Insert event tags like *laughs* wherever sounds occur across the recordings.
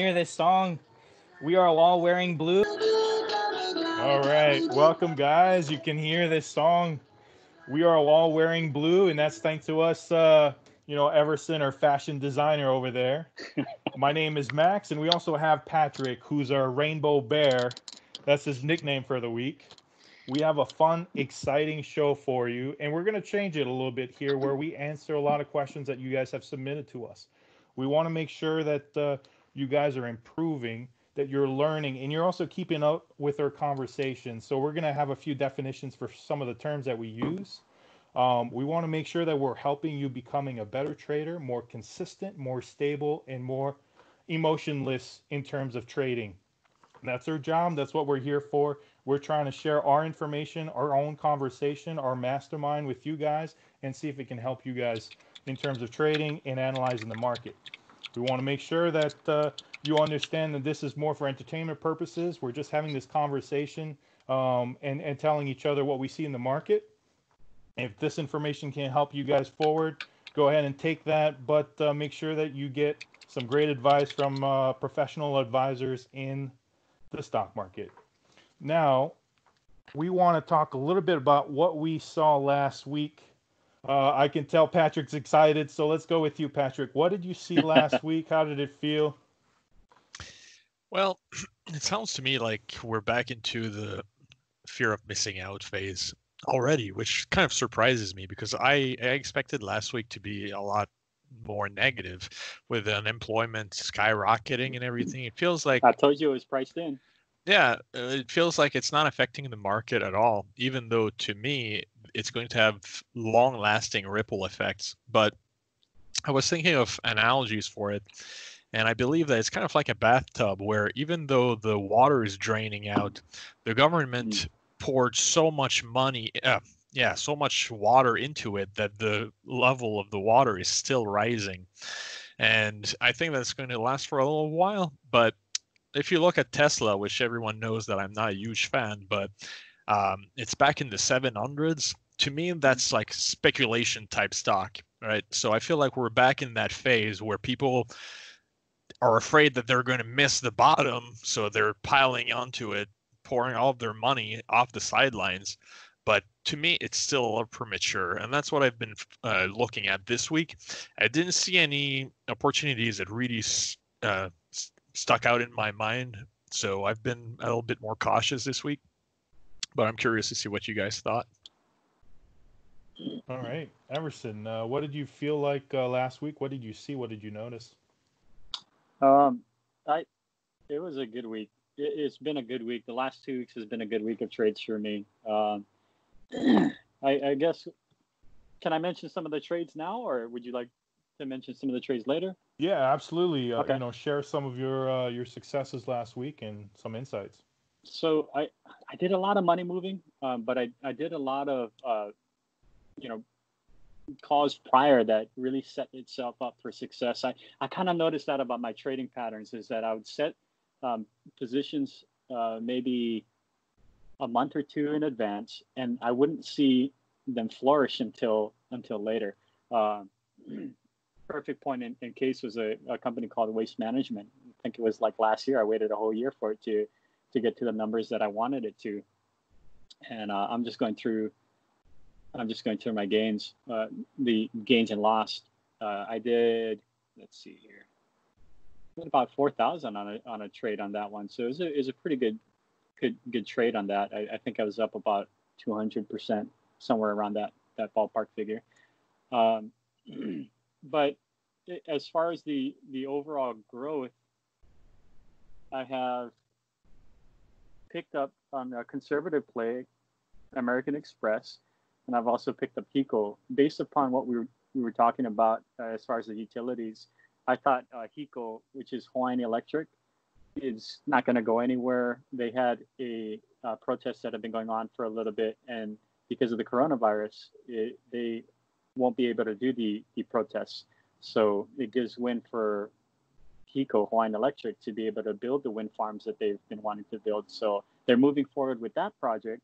hear this song. We are all wearing blue. All right, welcome guys. You can hear this song. We are all wearing blue, and that's thanks to us, uh, you know, Everson, our fashion designer over there. *laughs* My name is Max, and we also have Patrick, who's our rainbow bear. That's his nickname for the week. We have a fun, exciting show for you, and we're going to change it a little bit here where we answer a lot of questions that you guys have submitted to us. We want to make sure that uh, you guys are improving, that you're learning, and you're also keeping up with our conversation. So we're to have a few definitions for some of the terms that we use. Um, we want to make sure that we're helping you becoming a better trader, more consistent, more stable, and more emotionless in terms of trading. That's our job. That's what we're here for. We're trying to share our information, our own conversation, our mastermind with you guys, and see if it can help you guys in terms of trading and analyzing the market. We want to make sure that uh, you understand that this is more for entertainment purposes. We're just having this conversation um, and, and telling each other what we see in the market. If this information can help you guys forward, go ahead and take that, but uh, make sure that you get some great advice from uh, professional advisors in the stock market. Now, we want to talk a little bit about what we saw last week. Uh, I can tell Patrick's excited, so let's go with you, Patrick. What did you see *laughs* last week? How did it feel? Well, *clears throat* it sounds to me like we're back into the fear of missing out phase already, which kind of surprises me because I, I expected last week to be a lot more negative with unemployment skyrocketing and everything. It feels like I told you it was priced in. Yeah, uh, it feels like it's not affecting the market at all, even though to me it's going to have long lasting ripple effects. But I was thinking of analogies for it, and I believe that it's kind of like a bathtub where even though the water is draining out, the government mm. poured so much money. Uh, yeah, so much water into it that the level of the water is still rising. And I think that's going to last for a little while. But if you look at Tesla, which everyone knows that I'm not a huge fan, but um, it's back in the 700s. To me, that's like speculation type stock, right? So I feel like we're back in that phase where people are afraid that they're going to miss the bottom, so they're piling onto it, pouring all of their money off the sidelines but to me it's still a little premature and that's what i've been uh, looking at this week i didn't see any opportunities that really uh, stuck out in my mind. So i've been a little bit more cautious this week but i'm curious to see what you guys thought. All right everson uh, what did you feel like uh, last week? What did you see? What did you notice? Um i it was a good week. It, has been a good week. The last two weeks has been a good week of trades for me. Um, *clears throat* I, I guess can I mention some of the trades now, or would you like to mention some of the trades later? Yeah, absolutely. Uh, okay. You know, share some of your uh, your successes last week and some insights. So I I did a lot of money moving, um, but I I did a lot of uh, you know calls prior that really set itself up for success. I I kind of noticed that about my trading patterns is that I would set um, positions uh, maybe a month or two in advance, and I wouldn't see them flourish until until later. Uh, *clears throat* perfect point in, in case was a, a company called Waste Management. I think it was like last year. I waited a whole year for it to to get to the numbers that I wanted it to, and uh, I'm just going through. I'm just going through my gains, uh, the gains and loss. Uh, I did. Let's see here. About four thousand on a on a trade on that one, so it was a, it was a pretty good good good trade on that. I, I think I was up about 200 percent, somewhere around that that ballpark figure. Um, *clears throat* but as far as the the overall growth, I have picked up on a conservative play, American Express, and I've also picked up HECO based upon what we were we were talking about uh, as far as the utilities. I thought uh, HECO, which is Hawaiian Electric, is not going to go anywhere. They had a uh, protest that had been going on for a little bit, and because of the coronavirus, it, they won't be able to do the, the protests. So it gives win for HECO, Hawaiian Electric, to be able to build the wind farms that they've been wanting to build. So they're moving forward with that project.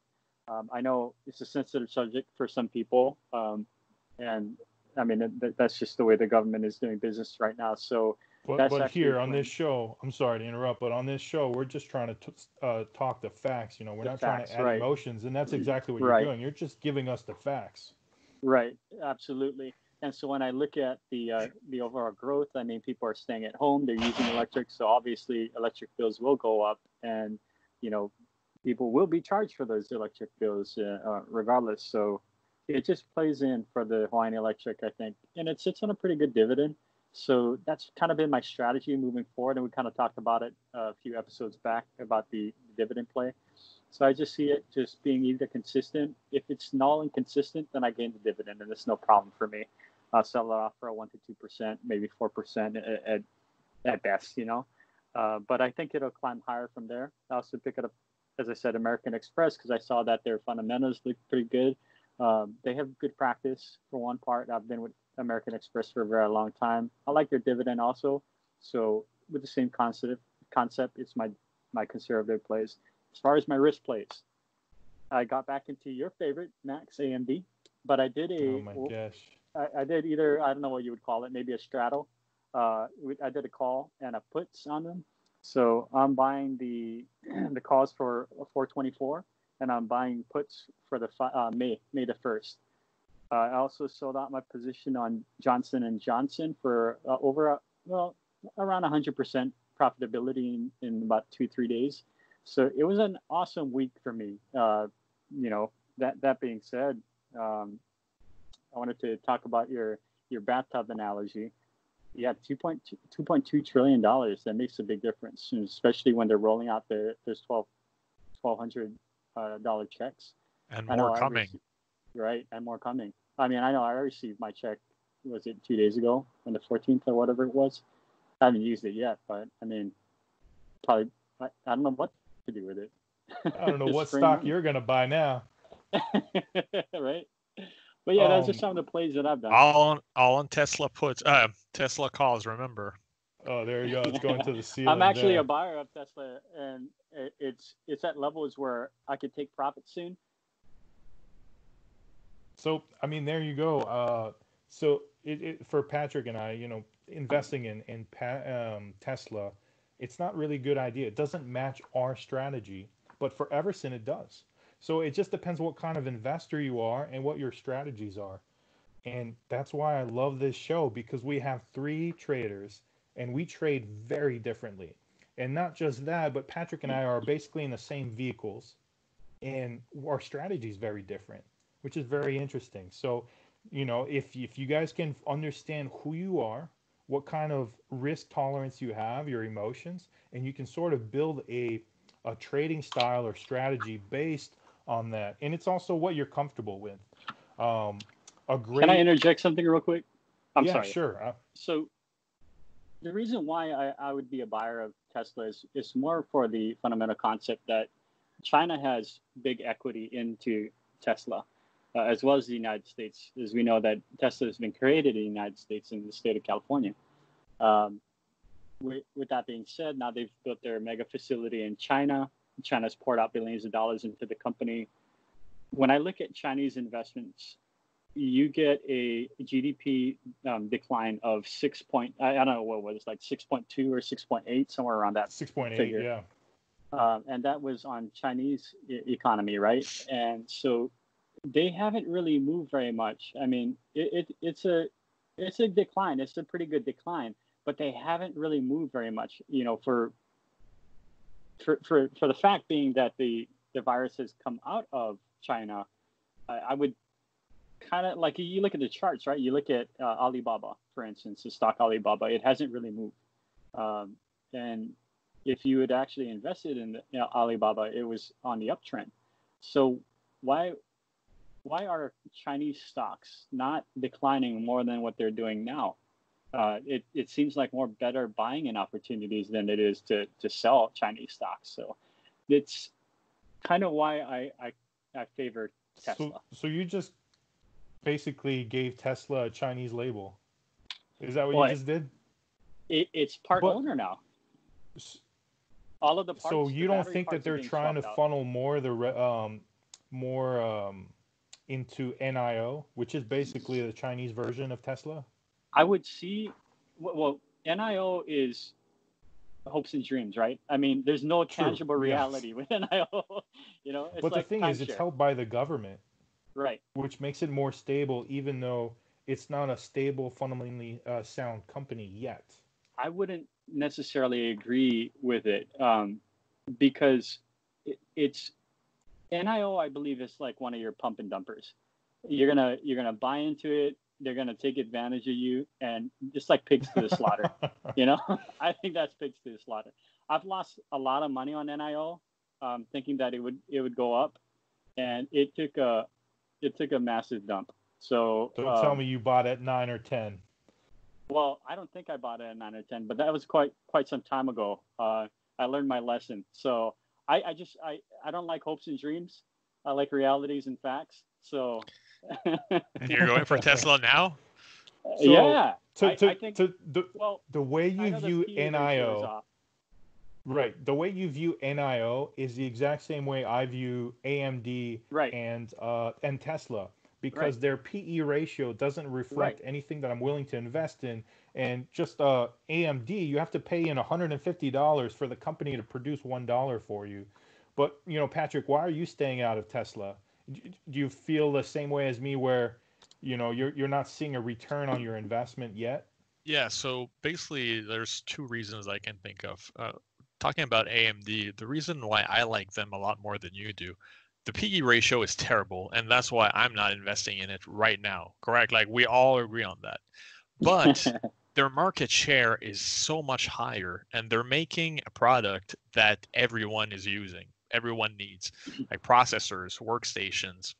Um, I know it's a sensitive subject for some people, um, and I mean that's just the way the government is doing business right now. So But, That's but here on this show, I'm sorry to interrupt, but on this show, we're just trying to t- uh, talk the facts. You know, we're not facts, trying to add right. emotions, and that's exactly what you're doing. You're just giving us the facts. Right, absolutely. And so when I look at the uh, the overall growth, I mean, people are staying at home, they're using electric, so obviously electric bills will go up, and you know, people will be charged for those electric bills uh, uh, regardless. So it just plays in for the Hawaiian Electric, I think, and it sits on a pretty good dividend. So that's kind of been my strategy moving forward, and we kind of talked about it a few episodes back about the dividend play. So I just see it just being either consistent. If it's null and consistent, then I gain the dividend, and it's no problem for me. I'll sell it off for a one to two percent, maybe four percent at, at best, you know. Uh, but I think it'll climb higher from there. I also pick it up, as I said, American Express because I saw that their fundamentals look pretty good. Um, they have good practice for one part. I've been with American Express for a very long time. I like their dividend also. So with the same concept, concept, it's my my conservative plays. As far as my wrist plays, I got back into your favorite Max AMD, but I did a Oh my gosh. I, I did either I don't know what you would call it, maybe a straddle. Uh, I did a call and a puts on them. So I'm buying the *clears throat* the calls for 424, and I'm buying puts for the uh, May May the first. Uh, I also sold out my position on Johnson and Johnson for uh, over a, well around 100% profitability in, in about two three days. So it was an awesome week for me. Uh, you know that that being said, um, I wanted to talk about your your bathtub analogy. Yeah, 2.2, 2.2 trillion dollars. That makes a big difference, especially when they're rolling out their those 12 1200 uh, dollar checks. And I more coming. received- right, and more coming. I mean, I know I received my check. Was it two days ago, on the 14th or whatever it was? I haven't used it yet, but I mean, probably I, I don't know what to do with it. I don't know *laughs* what spring stock money. you're gonna buy now. *laughs* right? But yeah, those are Um, some of the plays that I've done. All on all on Tesla puts. Uh, Tesla calls. Remember. Oh, there you go. It's going to the *laughs* ceiling. I'm actually there. a buyer of Tesla, and it- it's it's at levels where I could take profit soon. So I mean, there you go. Uh, so it, it, for Patrick and I, you know, investing in in pa- um, Tesla, it's not really a good idea. It doesn't match our strategy, but for Everson, it does. So it just depends what kind of investor you are and what your strategies are. And that's why I love this show because we have three traders and we trade very differently. And not just that, but Patrick and I are basically in the same vehicles and our strategy is very different, which is very interesting. So, you know, if if you guys can understand who you are, what kind of risk tolerance you have, your emotions, and you can sort of build a a trading style or strategy based on that. And it's also what you're comfortable with. Um, a great Can I interject something real quick? I'm yeah, sorry. sure. Uh, So the reason why I, I would be a buyer of Tesla is, is more for the fundamental concept that China has big equity into Tesla, uh, as well as the United States. As we know that Tesla has been created in the United States in the state of California. Um, with, with that being said, now they've built their mega facility in China. China's poured out billions of dollars into the company. When I look at Chinese investments, you get a GDP um, decline of six point. I, I don't know what it was like six point two or six point eight, somewhere around that. six point eight, figure. yeah. Um, and that was on Chinese e- economy, right? And so they haven't really moved very much. I mean, it, it it's a it's a decline. It's a pretty good decline, but they haven't really moved very much. You know, for for for, for the fact being that the the virus has come out of China, I, I would kind of like you look at the charts, right? You look at uh, Alibaba, for instance, the stock Alibaba. It hasn't really moved, um, and if you had actually invested in you know, Alibaba, it was on the uptrend. So why why are Chinese stocks not declining more than what they're doing now? Uh, it, it seems like more better buying in opportunities than it is to, to sell Chinese stocks. So it's kind of why I, I, I favor Tesla. So, so you just basically gave Tesla a Chinese label. Is that what Well, you just did? It, it's part But- owner now. All of the parts. So you don't think that they're trying to out. funnel more the re- um more um into NIO, which is basically the Chinese version of Tesla? I would see, well, NIO is hopes and dreams, right? I mean, there's no True, tangible yes. reality with NIO. *laughs* you know, it's but like the thing is, it's held by the government, right. which makes it more stable, even though it's not a stable, fundamentally uh, sound company yet. I wouldn't necessarily agree with it um, because it, it's NIO. I believe is like one of your pump and dumpers. You're gonna you're gonna buy into it. They're gonna take advantage of you, and just like pigs to the slaughter. *laughs* You know, *laughs* I think that's pigs to the slaughter. I've lost a lot of money on NIO, um, thinking that it would it would go up, and it took a it took a massive dump. So Don't tell um, me you bought at nine or ten. well, I don't think I bought it at nine or ten, but that was quite quite some time ago. Uh, I learned my lesson. So I, I just I, I don't like hopes and dreams. I like realities and facts. So *laughs* And you're going for Tesla now? So, yeah, To, I, to, I think to the, well the way you view PE ratio is NIO, right? The way you view NIO is the exact same way I view AMD Right. and uh, and Tesla because Right. their PE ratio doesn't reflect anything that I'm willing to invest in. And just uh, AMD, you have to pay in $150 for the company to produce one dollar for you. But you know, Patrick, why are you staying out of Tesla? Do you feel the same way as me, where you know you're you're not seeing a return on your investment yet? Yeah, so basically, there's two reasons I can think of. Uh, talking about AMD, the reason why I like them a lot more than you do, the PE ratio is terrible, and that's why I'm not investing in it right now. Correct? Like we all agree on that. But *laughs* their market share is so much higher, and they're making a product that everyone is using, everyone needs, like processors, workstations.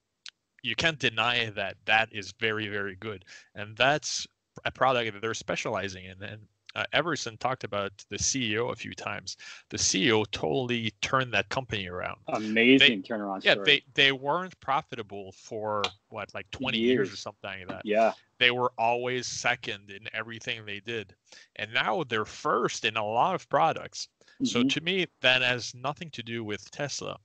You can't deny that that is very, very good, and that's a product that they're specializing in. And uh, Everson talked about the CEO a few times. The CEO totally turned that company around. Amazing turnaround Yeah, story. they they weren't profitable for what like 20 years, or something like that. yeah, They were always second in everything they did, and now they're first in a lot of products. So Mhm. to me, that has nothing to do with Tesla.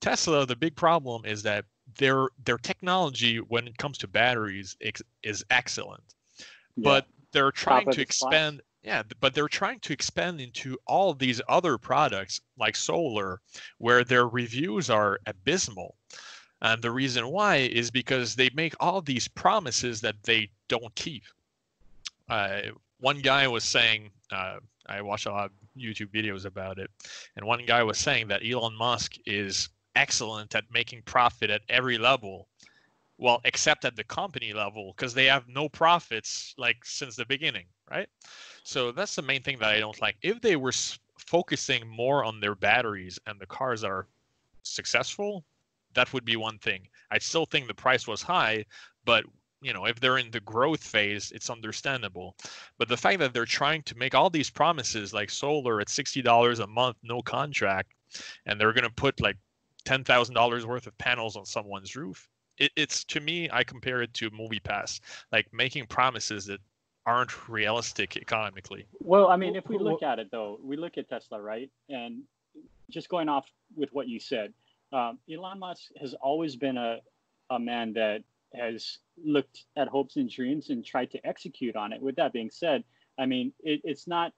Tesla, the big problem is that their their technology when it comes to batteries ex- is excellent Yeah. but they're trying of to class. expand yeah but they're trying to expand into all these other products like solar where their reviews are abysmal and the reason why is because they make all these promises that they don't keep uh, one guy was saying uh, i watch a lot of youtube videos about it. And one guy was saying that elon musk is excellent at making profit at every level well except at the company level because they have no profits like since the beginning right? So that's the main thing that i don't like. If they were s- focusing more on their batteries and the cars that are successful that would be one thing. I still think the price was high but you know if they're in the growth phase it's understandable but the fact that they're trying to make all these promises like solar at $60 a month no contract and they're going to put like $10,000 worth of panels on someone's roof it, it's to me i compare it to MoviePass like making promises that aren't realistic economically Well, I mean, if we look at it though, we look at Tesla, right? And just going off with what you said, um, Elon Musk has always been a, a man that has looked at hopes and dreams and tried to execute on it. With that being said, I mean, it, it's not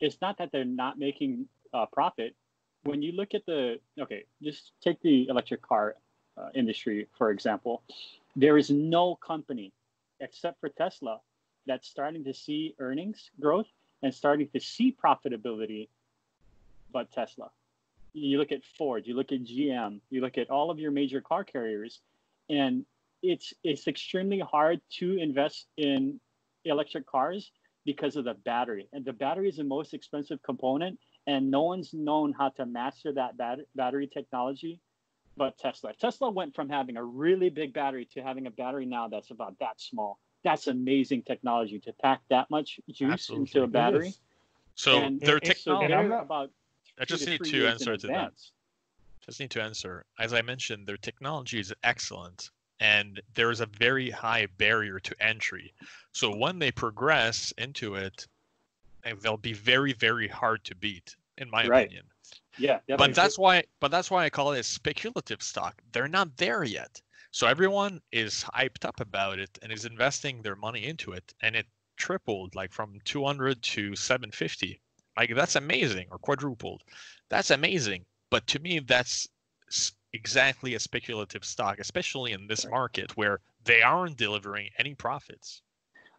it's not that they're not making uh, profit. When you look at the okay, just take the electric car uh, industry for example. There is no company except for Tesla that's starting to see earnings growth and starting to see profitability, but Tesla. You look at Ford, you look at GM, you look at all of your major car carriers, and it's it's extremely hard to invest in electric cars because of the battery. And the battery is the most expensive component, and no one's known how to master that bat- battery technology but Tesla. Tesla went from having a really big battery to having a battery now that's about that small. That's amazing technology to pack that much juice Absolutely. into a battery. so and, their and so technology And I'm they're not- about i two just need to answer to that just need to answer. As I mentioned, their technology is excellent and there is a very high barrier to entry. So when they progress into it, eh, they'll be very, very hard to beat, in my Right. opinion. Yeah, But definitely. that's why but that's why I call it a speculative stock. They're not there yet. So everyone is hyped up about it and is investing their money into it. And it tripled, like from 200 to 750. Like that's amazing, or quadrupled. That's amazing. But to me, that's exactly a speculative stock, especially in this market where they aren't delivering any profits.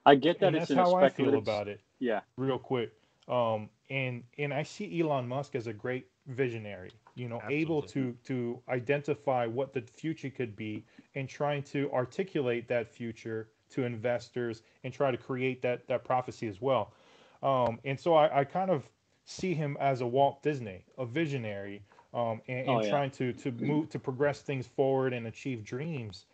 I get that and it's that's how I feel about it. Yeah. Real quick. Um, and and I see Elon Musk as a great visionary. You know, Absolutely. able to to identify what the future could be and trying to articulate that future to investors and try to create that that prophecy as well. Um, and so I, I kind of see him as a Walt Disney, a visionary, um, and, and Oh, yeah. trying to to move to progress things forward and achieve dreams.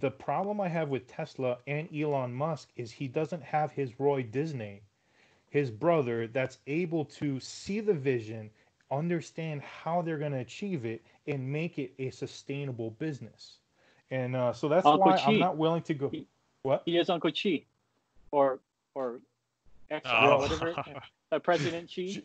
The problem I have with Tesla and Elon Musk is he doesn't have his Roy Disney, his brother, that's able to see the vision, understand how they're going to achieve it, and make it a sustainable business. And uh, so that's Uncle why Chi. I'm not willing to go. He- What? He is Uncle Chi, or or ex Oh. or whatever, uh, *laughs* President Chi.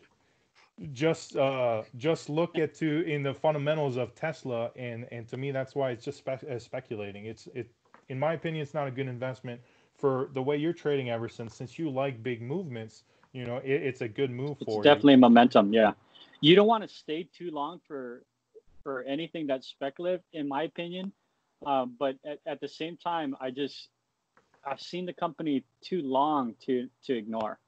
Just uh just look at to in the fundamentals of Tesla and and to me that's why it's just spe- uh, speculating it's it in my opinion it's not a good investment for the way you're trading Everson since you like big movements you know it, it's a good move for It's for definitely momentum. Yeah, you don't want to stay too long for for anything that's speculative, in my opinion. Um, but at, at the same time, I just I've seen the company too long to to ignore.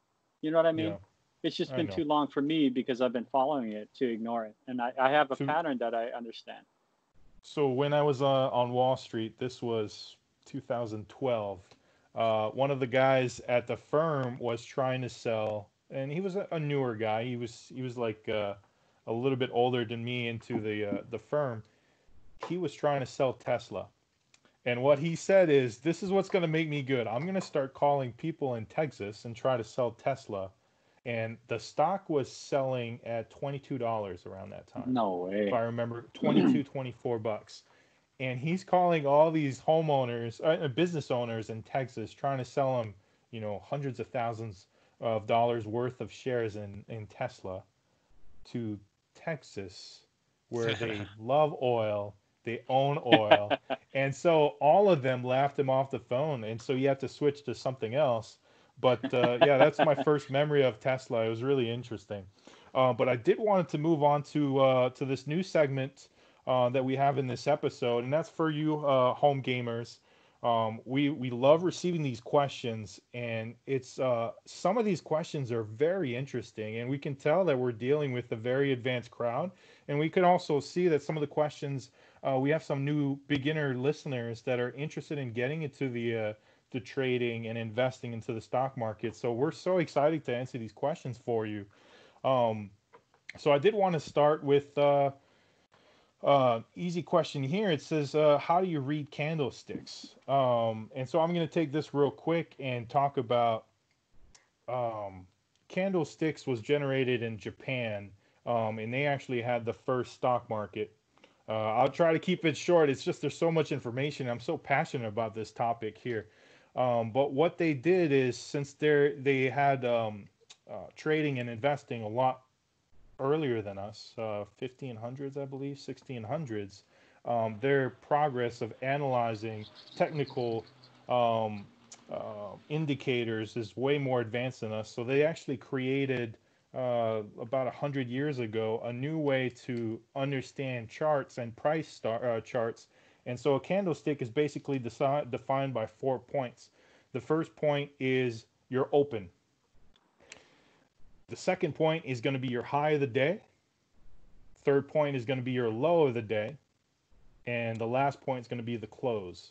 You know what I mean? yeah. It's just been too long for me because I've been following it to ignore it, and I, I have a So- pattern that I understand. So when I was uh, on Wall Street, this was 2012. Uh, one of the guys at the firm was trying to sell, and he was a, a newer guy. He was he was like uh, a little bit older than me into the uh, the firm. He was trying to sell Tesla, and what he said is, "This is what's going to make me good. I'm going to start calling people in Texas and try to sell Tesla." And the stock was selling at $22 around that time No way. if I remember, 22, *clears throat* 24 bucks. And he's calling all these homeowners, uh, business owners in Texas, trying to sell them, you know, hundreds of thousands of dollars worth of shares in, in Tesla to Texas, where they *laughs* love oil, they own oil. *laughs* and so all of them laughed him off the phone. And so you have to switch to something else. But uh, yeah, that's my first memory of Tesla. It was really interesting. Uh, but I did want to move on to uh, to this new segment uh, that we have in this episode, and that's for you uh, home gamers. Um, we we love receiving these questions, and it's uh, some of these questions are very interesting, and we can tell that we're dealing with a very advanced crowd, and we can also see that some of the questions we have some new beginner listeners that are interested in getting into the the trading and investing into the stock market. So we're so excited to answer these questions for you. Um, so I did want to start with uh, uh, easy question here. It says, uh, "How do you read candlesticks?" Um, and so I'm going to take this real quick and talk about um, candlesticks was generated in Japan, um, and they actually had the first stock market. Uh, I'll try to keep it short. It's just there's so much information. I'm so passionate about this topic here. Um, but what they did is since they they had um, uh, trading and investing a lot earlier than us, uh, 1500s, I believe, 1600s, um, their progress of analyzing technical um, uh, indicators is way more advanced than us. So they actually created uh, about 100 years ago a new way to understand charts and price star, uh, charts. And so a candlestick is basically defined by four points. The first point is your open. The second point is going to be your high of the day. Third point is going to be your low of the day. And the last point is going to be the close.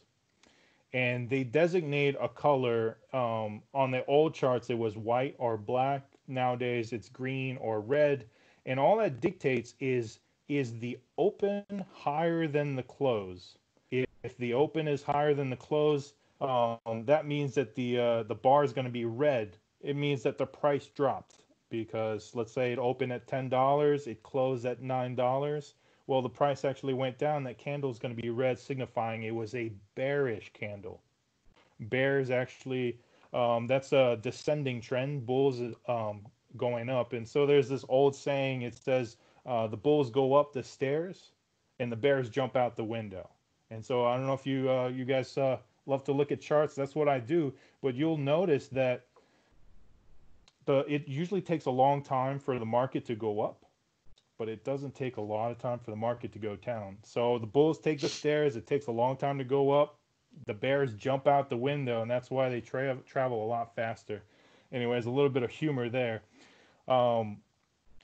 And they designate a color. Um, on the old charts, it was white or black. Nowadays, it's green or red. And all that dictates is is the open higher than the close. If, the open is higher than the close, um, that means that the uh, the bar is going to be red. It means that the price dropped because let's say it opened at ten dollars, it closed at nine dollars. Well, the price actually went down. That candle is going to be red, signifying it was a bearish candle. Bears actually, um, that's a descending trend. Bulls um, going up, and so there's this old saying. It says uh, the bulls go up the stairs, and the bears jump out the window. And so I don't know if you uh, you guys uh, love to look at charts. That's what I do. But you'll notice that the it usually takes a long time for the market to go up, but it doesn't take a lot of time for the market to go down. So the bulls take the stairs. It takes a long time to go up. The bears jump out the window, and that's why they tra- travel a lot faster. Anyways, a little bit of humor there. Um,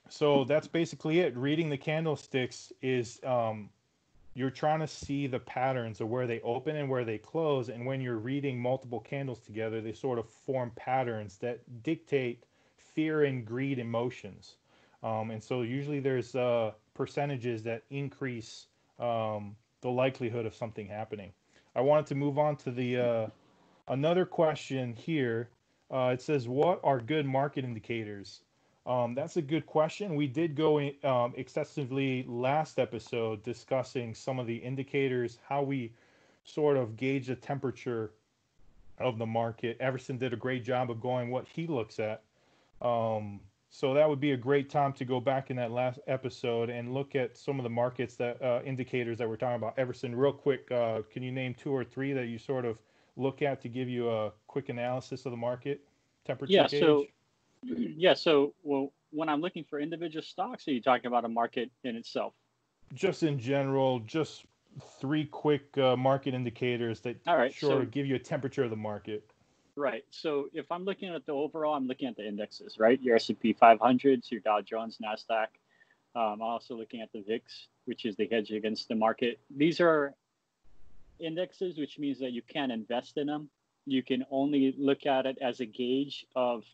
so that's basically it. Reading the candlesticks is um, you're trying to see the patterns of where they open and where they close. And when you're reading multiple candles together, they sort of form patterns that dictate fear and greed emotions. Um, and so usually there's uh, percentages that increase um, the likelihood of something happening. I wanted to move on to the uh, another question here. Uh, it says, "What are good market indicators?" Um, that's a good question. We did go in, um, excessively last episode discussing some of the indicators, how we sort of gauge the temperature of the market. Everson did a great job of going what he looks at. Um, so that would be a great time to go back in that last episode and look at some of the markets that uh, indicators that we're talking about. Everson, real quick, uh, can you name two or three that you sort of look at to give you a quick analysis of the market temperature? Yeah. Gauge? So *clears throat* yeah. So, well, when I'm looking for individual stocks, are you talking about a market in itself? just in general, just three quick uh, market indicators that All right, sort so- give you a temperature of the market. Right. So, if I'm looking at the overall, I'm looking at the indexes, right? Your S&P 500, your Dow Jones, Nasdaq. Um, I'm also looking at the VIX, which is the hedge against the market. These are indexes, which means that you can't invest in them. You can only look at it as a gauge of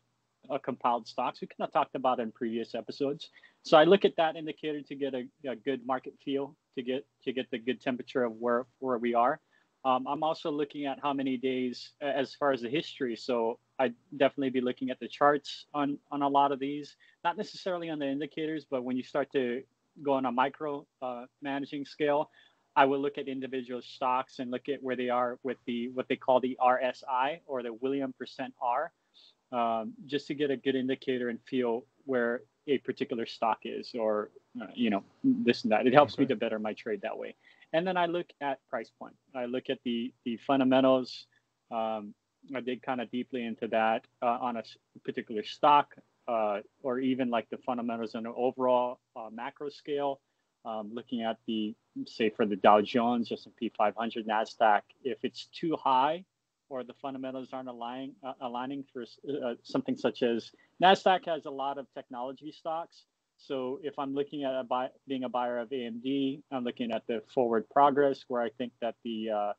a compiled stocks. We kind of talked about in previous episodes. So I look at that indicator to get a, a good market feel, to get to get the good temperature of where where we are. Um, I'm also looking at how many days as far as the history. So I'd definitely be looking at the charts on on a lot of these, not necessarily on the indicators, but when you start to go on a micro uh, managing scale, I will look at individual stocks and look at where they are with the what they call the RSI or the William percent R, um, just to get a good indicator and feel where a particular stock is, or uh, you know this and that. It helps me to better my trade that way. And then I look at price point. I look at the the fundamentals. Um, I dig kind of deeply into that uh, on a particular stock, uh, or even like the fundamentals on an overall uh, macro scale. Um, looking at the say for the Dow Jones, S&P 500, Nasdaq, if it's too high or the fundamentals aren't aligning uh, aligning for uh, something such as Nasdaq has a lot of technology stocks. So if I'm looking at a buy, being a buyer of AMD, I'm looking at the forward progress where I think that the uh,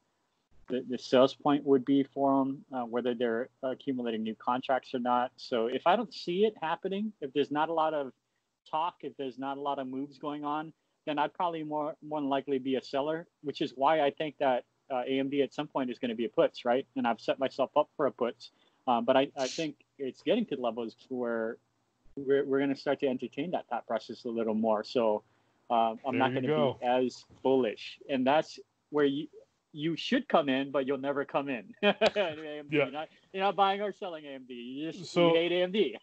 the, the sales point would be for them, uh, whether they're accumulating new contracts or not. So if I don't see it happening, if there's not a lot of talk, if there's not a lot of moves going on, then I'd probably more more likely be a seller, which is why I think that uh, AMD at some point is going to be a puts, right? And I've set myself up for a puts. Um, but I, I think it's getting to levels where we're, we're going to start to entertain that thought process a little more. So um, I'm There not going to be as bullish. And that's where you you should come in, but you'll never come in. *laughs* AMD, Yeah. you're, not, you're not buying or selling AMD. You just So- you hate AMD.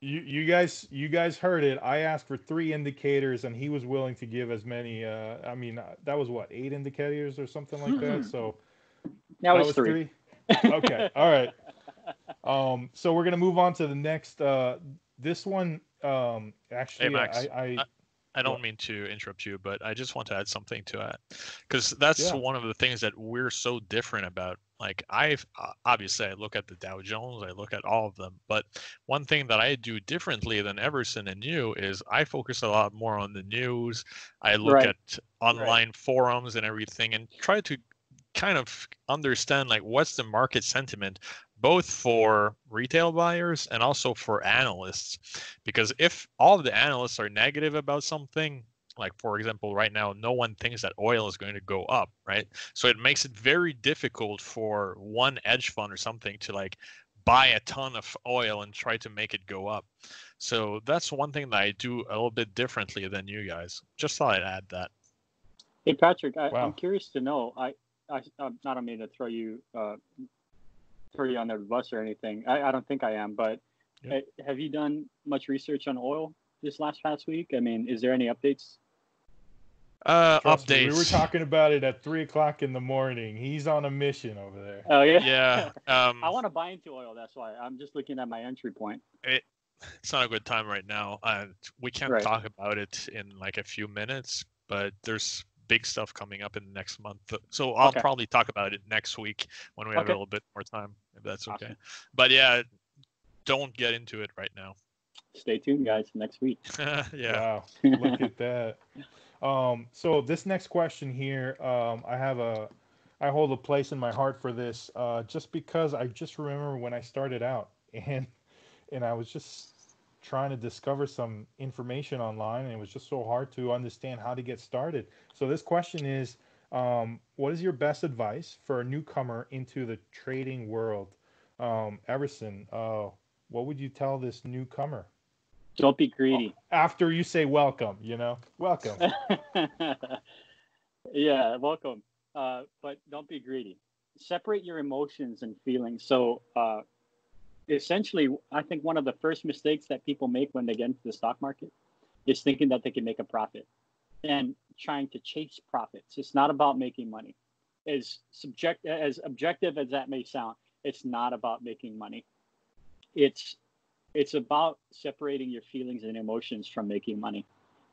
You you guys you guys heard it. I asked for three indicators, and he was willing to give as many. Uh, I mean, uh, that was what eight indicators or something like that. So now that it's was three. three. *laughs* Okay, all right. Um, so we're gonna move on to the next. Uh, this one, um, actually, Max, I, I I don't mean to interrupt you, but I just want to add something to that because that's Yeah. one of the things that we're so different about. Like I've obviously I look at the Dow Jones, I look at all of them, but one thing that I do differently than Everson and you is I focus a lot more on the news. I look Right. at online forums and everything, and try to kind of understand like what's the market sentiment both for retail buyers and also for analysts. Because if all of the analysts are negative about something like for example right now no one thinks that oil is going to go up right? So it makes it very difficult for one hedge fund or something to like buy a ton of oil and try to make it go up. So that's one thing that i do a little bit differently than you guys. Just thought i'd add that. Hey Patrick, I, Wow. I'm curious to know. I, I, I'm not mean to throw you, uh, throw you on the bus or anything. I, I don't think I am. But Yeah. uh, have you done much research on oil this last past week? I mean, is there any updates? Uh, Trust me, updates. we were talking about it at three o'clock in the morning. He's on a mission over there. Oh yeah. Yeah. *laughs* Um, I want to buy into oil. That's why I'm just looking at my entry point. It, it's not a good time right now. Uh, we can't Right. talk about it in like a few minutes, but there's big stuff coming up in the next month. So I'll Okay. probably talk about it next week when we have Okay. a little bit more time, if that's okay. Awesome. But yeah, don't get into it right now. Stay tuned, guys. Next week. *laughs* yeah. Wow, look at that. Um, so this next question here, um, I have a, I hold a place in my heart for this, uh, just because I just remember when I started out and, and I was just trying to discover some information online and it was just so hard to understand how to get started. So this question is, um, what is your best advice for a newcomer into the trading world? Um, Everson, uh, what would you tell this newcomer? Don't be greedy. after you say welcome, you know, welcome. *laughs* yeah, welcome. Uh, but don't be greedy. Separate your emotions and feelings. So, uh, essentially, I think one of the first mistakes that people make when they get into the stock market is thinking that they can make a profit and trying to chase profits. It's not about making money. As subject as objective as that may sound, it's not about making money. It's it's about separating your feelings and emotions from making money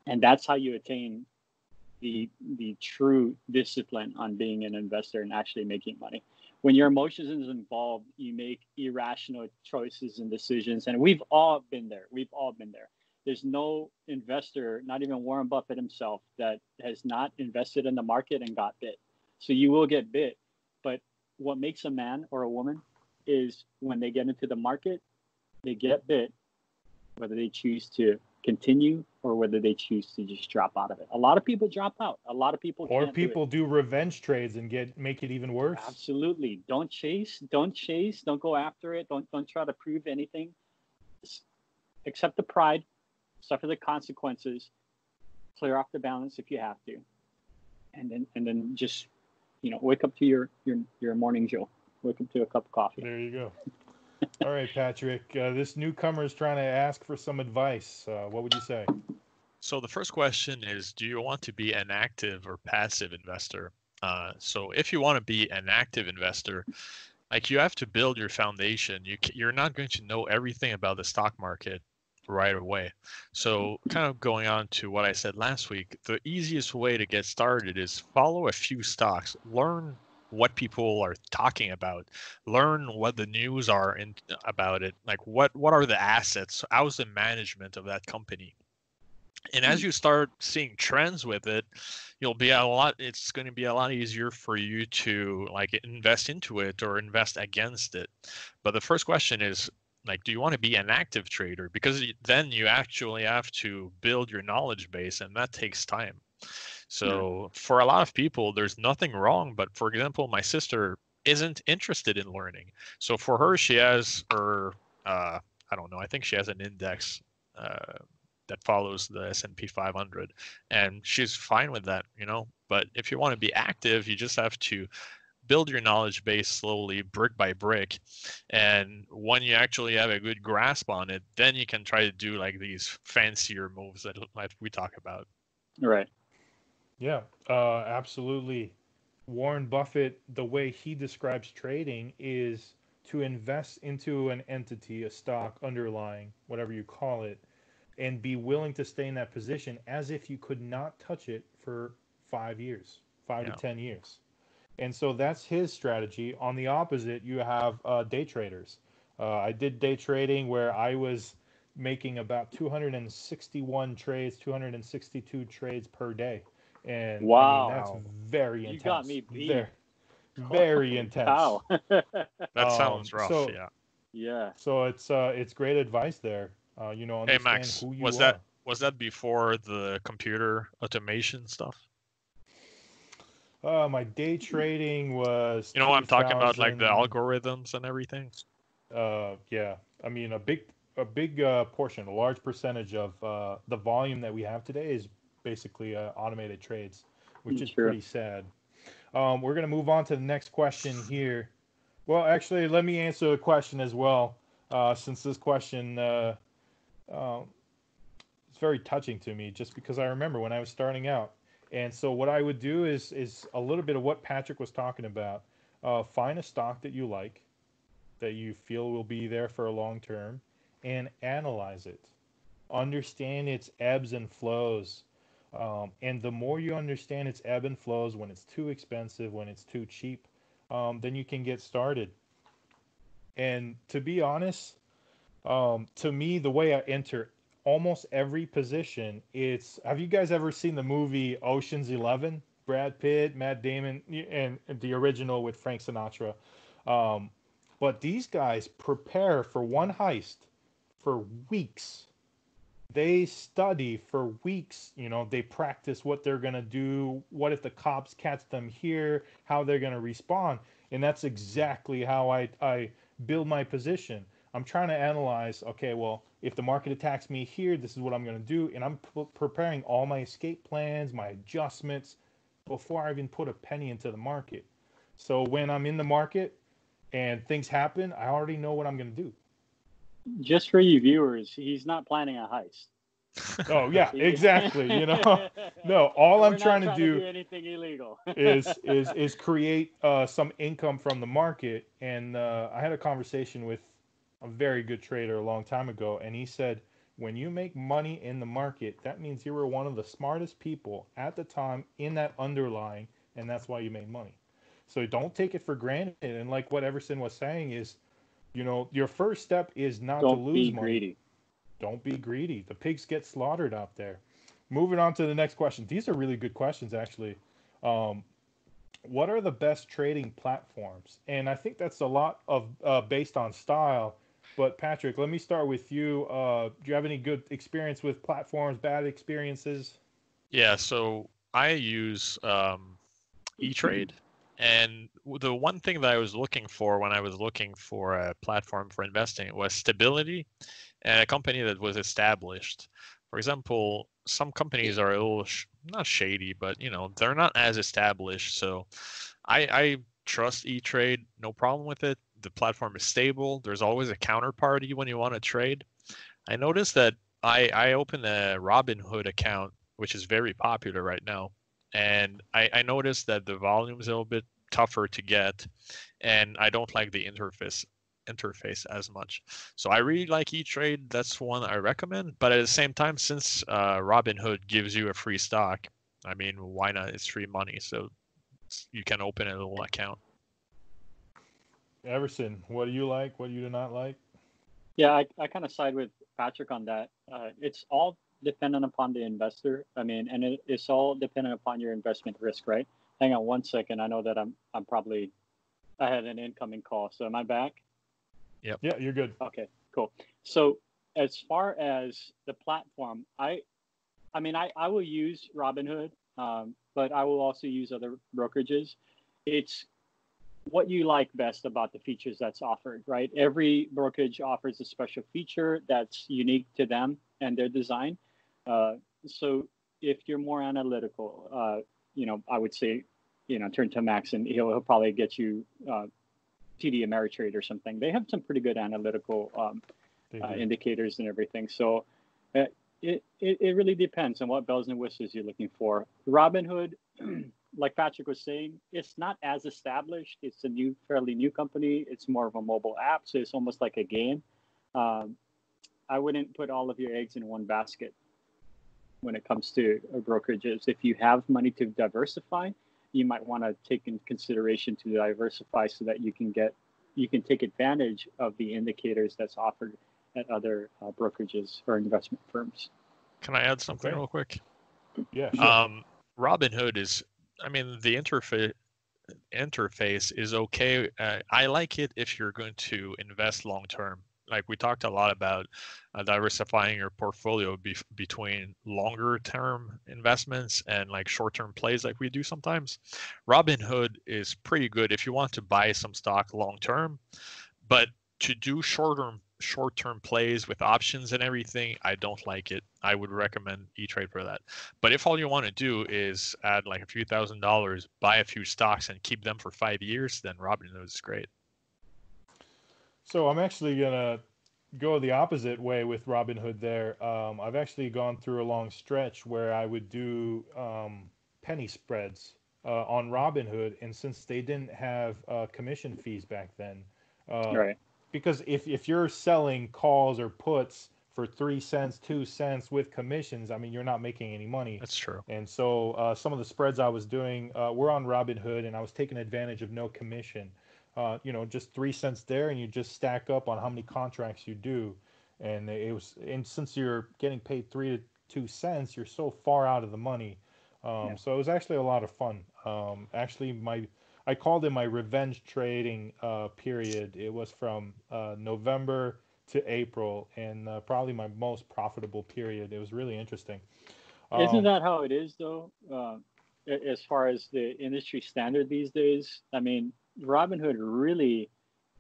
and that's how you attain the the true discipline on being an investor and actually making money when your emotions is involved you make irrational choices and decisions and we've all been there we've all been there there's no investor not even warren buffett himself that has not invested in the market and got bit so you will get bit but what makes a man or a woman is when they get into the market they get bit whether they choose to continue or whether they choose to just drop out of it. A lot of people drop out. A lot of people or can't do people do, revenge trades and get make it even worse. Absolutely. Don't chase. Don't chase. Don't go after it. Don't don't try to prove anything. Accept the pride, suffer the consequences, clear off the balance if you have to, and then and then just you know wake up to your your your morning joe. Wake up to a cup of coffee. There you go. All right, Patrick. Uh, this newcomer is trying to ask for some advice. Uh, what would you say? So the first question is, do you want to be an active or passive investor? Uh, so if you want to be an active investor, like you have to build your foundation. You you're not going to know everything about the stock market right away. So kind of going on to what I said last week, the easiest way to get started is follow a few stocks, learn what people are talking about, learn what the news are in, about it, like what what are the assets, how's the management of that company? And as mm. you start seeing trends with it you'll be a lot it's going to be a lot easier for you to like invest into it or invest against it. But the first question is like do you want to be an active trader? Because then you actually have to build your knowledge base and that takes time. So for a lot of people there's nothing wrong but for example my sister isn't interested in learning. So for her she has her uh, i don't know i think she has an index uh, that follows the S&P 500 and she's fine with that you know? But if you want to be active you just have to build your knowledge base slowly brick by brick and when you actually have a good grasp on it then you can try to do like these fancier moves that like we talk about Right. Yeah, uh, absolutely. Warren Buffett, the way he describes trading is to invest into an entity, a stock, underlying, whatever you call it, and be willing to stay in that position as if you could not touch it for five years, five Yeah. to 10 years. And so that's his strategy. On the opposite, you have uh, day traders. Uh, I did day trading where I was making about 261 trades, 262 trades per day. And I mean, Wow. that's very intense. You intense. got me beat. *laughs* Very, very intense. Wow. *laughs* that Um, sounds rough so- yeah yeah. So it's uh, it's great advice there. Uh, you know, Hey, understand Max, who you was are. that- was that before the computer automation stuff Uh, my day trading was. you know what i'm talking about like the algorithms and everything Uh, yeah. I mean, a big, a big uh, portion, a large percentage of uh, the volume that we have today is basically uh, automated trades, which is Sure. pretty sad. Um, we're gonna move on to the next question here. Well, actually, let me answer the question as well, uh, since this question uh, uh, it's very touching to me, just because I remember when I was starting out, And so what I would do is is a little bit of what Patrick was talking about. Uh, find a stock that you like, that you feel will be there for a long term, and analyze it. Understand its ebbs and flows. Um, and the more you understand its ebb and flows, when it's too expensive, when it's too cheap, um, then you can get started. And to be honest, um, to me, the way I enter almost every position, it's have you guys ever seen the movie Ocean's Eleven? Brad Pitt, Matt Damon, and, the original with Frank Sinatra. Um, but these guys prepare for one heist for weeks. They study for weeks. You know, they practice what they're going to do. What if the cops catch them here? How they're going to respond. And that's exactly how I, I build my position. I'm trying to analyze okay, well, if the market attacks me here, this is what I'm going to do. And I'm p- preparing all my escape plans, my adjustments before I even put a penny into the market. So when I'm in the market and things happen, I already know what I'm going to do. Just for you viewers, he's not planning a heist. Oh yeah, *laughs* exactly. You know, *laughs* no. All We're I'm not trying to to do do anything illegal. *laughs* is is is create uh, some income from the market. And uh, I had a conversation with a very good trader a long time ago, and he said, when you make money in the market, that means you were one of the smartest people at the time in that underlying, and that's why you made money. So don't take it for granted. And like what Everson was saying is, you know, your first step is not to Don't lose be money. greedy. Don't be greedy. The pigs get slaughtered out there. Moving on to the next question. These are really good questions, actually. Um, what are the best trading platforms? And I think that's a lot of uh, based on style. But Patrick, let me start with you. Uh, do you have any good experience with platforms? Bad experiences? Yeah, so I use um, E-Trade, and the one thing that I was looking for when I was looking for a platform for investing was stability and a company that was established. For example, some companies are a little sh- not shady, but you know they're not as established. So I, I trust E-Trade, no problem with it. The platform is stable. There's always a counterparty when you want to trade. I noticed that I I opened a Robinhood account, which is very popular right now, and I, I noticed that the volume's a little bit tougher to get, and I don't like the interface interface as much. So I really like E-Trade. That's one I recommend. But at the same time, since uh, Robinhood gives you a free stock, I mean, why not? It's free money, so you can open a little account. Everson, what do you like? What do you do not like? Yeah, I, I kind of side with Patrick on that. Uh, it's all dependent upon the investor. I mean, and it, it's all dependent upon your investment risk, right? Hang on one second. I know that I'm I'm probably I had an incoming call. So am I back? Yep. Yeah, you're good. Okay, cool. So as far as the platform, I, I mean, I, I will use Robinhood, um, but I will also use other brokerages. It's what you like best about the features that's offered, right? Every brokerage offers a special feature that's unique to them and their design. Uh, so if you're more analytical, uh, you know, I would say, you know, turn to Max and he'll, he'll probably get you uh, TD Ameritrade or something. They have some pretty good analytical um, uh, indicators and everything. So uh, it, it, it really depends on what bells and whistles you're looking for. Robinhood, *clears throat* like Patrick was saying, it's not as established. It's a new, fairly new company. It's more of a mobile app, so it's almost like a game. Um, I wouldn't put all of your eggs in one basket when it comes to brokerages. If you have money to diversify, you might want to take in consideration to diversify so that you can get you can take advantage of the indicators that's offered at other uh, brokerages or investment firms. Can I add something Okay. real quick? Yeah, sure. Um, Robinhood is, I mean, the interface interface is okay. Uh, I like it if you're going to invest long term. Like we talked a lot about uh, diversifying your portfolio be- between longer term investments and like short term plays, like we do sometimes. Robinhood is pretty good if you want to buy some stock long term, but to do short term short term plays with options and everything, I don't like it. I would recommend E Trade for that. But if all you want to do is add like a few thousand dollars, buy a few stocks, and keep them for five years, then Robinhood is great. So I'm actually gonna go the opposite way with Robinhood. There, um, I've actually gone through a long stretch where I would do um, penny spreads uh, on Robinhood, and since they didn't have uh, commission fees back then, uh, right. Because if if you're selling calls or puts for three cents, two cents with commissions, I mean you're not making any money. That's true. And so uh, some of the spreads I was doing uh, were on Robinhood, and I was taking advantage of no commission. Uh, you know, just three cents there, and you just stack up on how many contracts you do. And it was, and since you're getting paid three to two cents, you're so far out of the money. Um, Yeah. So it was actually a lot of fun. Um, actually, my I called it my revenge trading uh, period. It was from uh, November to April, and uh, probably my most profitable period. It was really interesting. Isn't Um, that how it is, though? Uh, as far as the industry standard these days, I mean, Robinhood really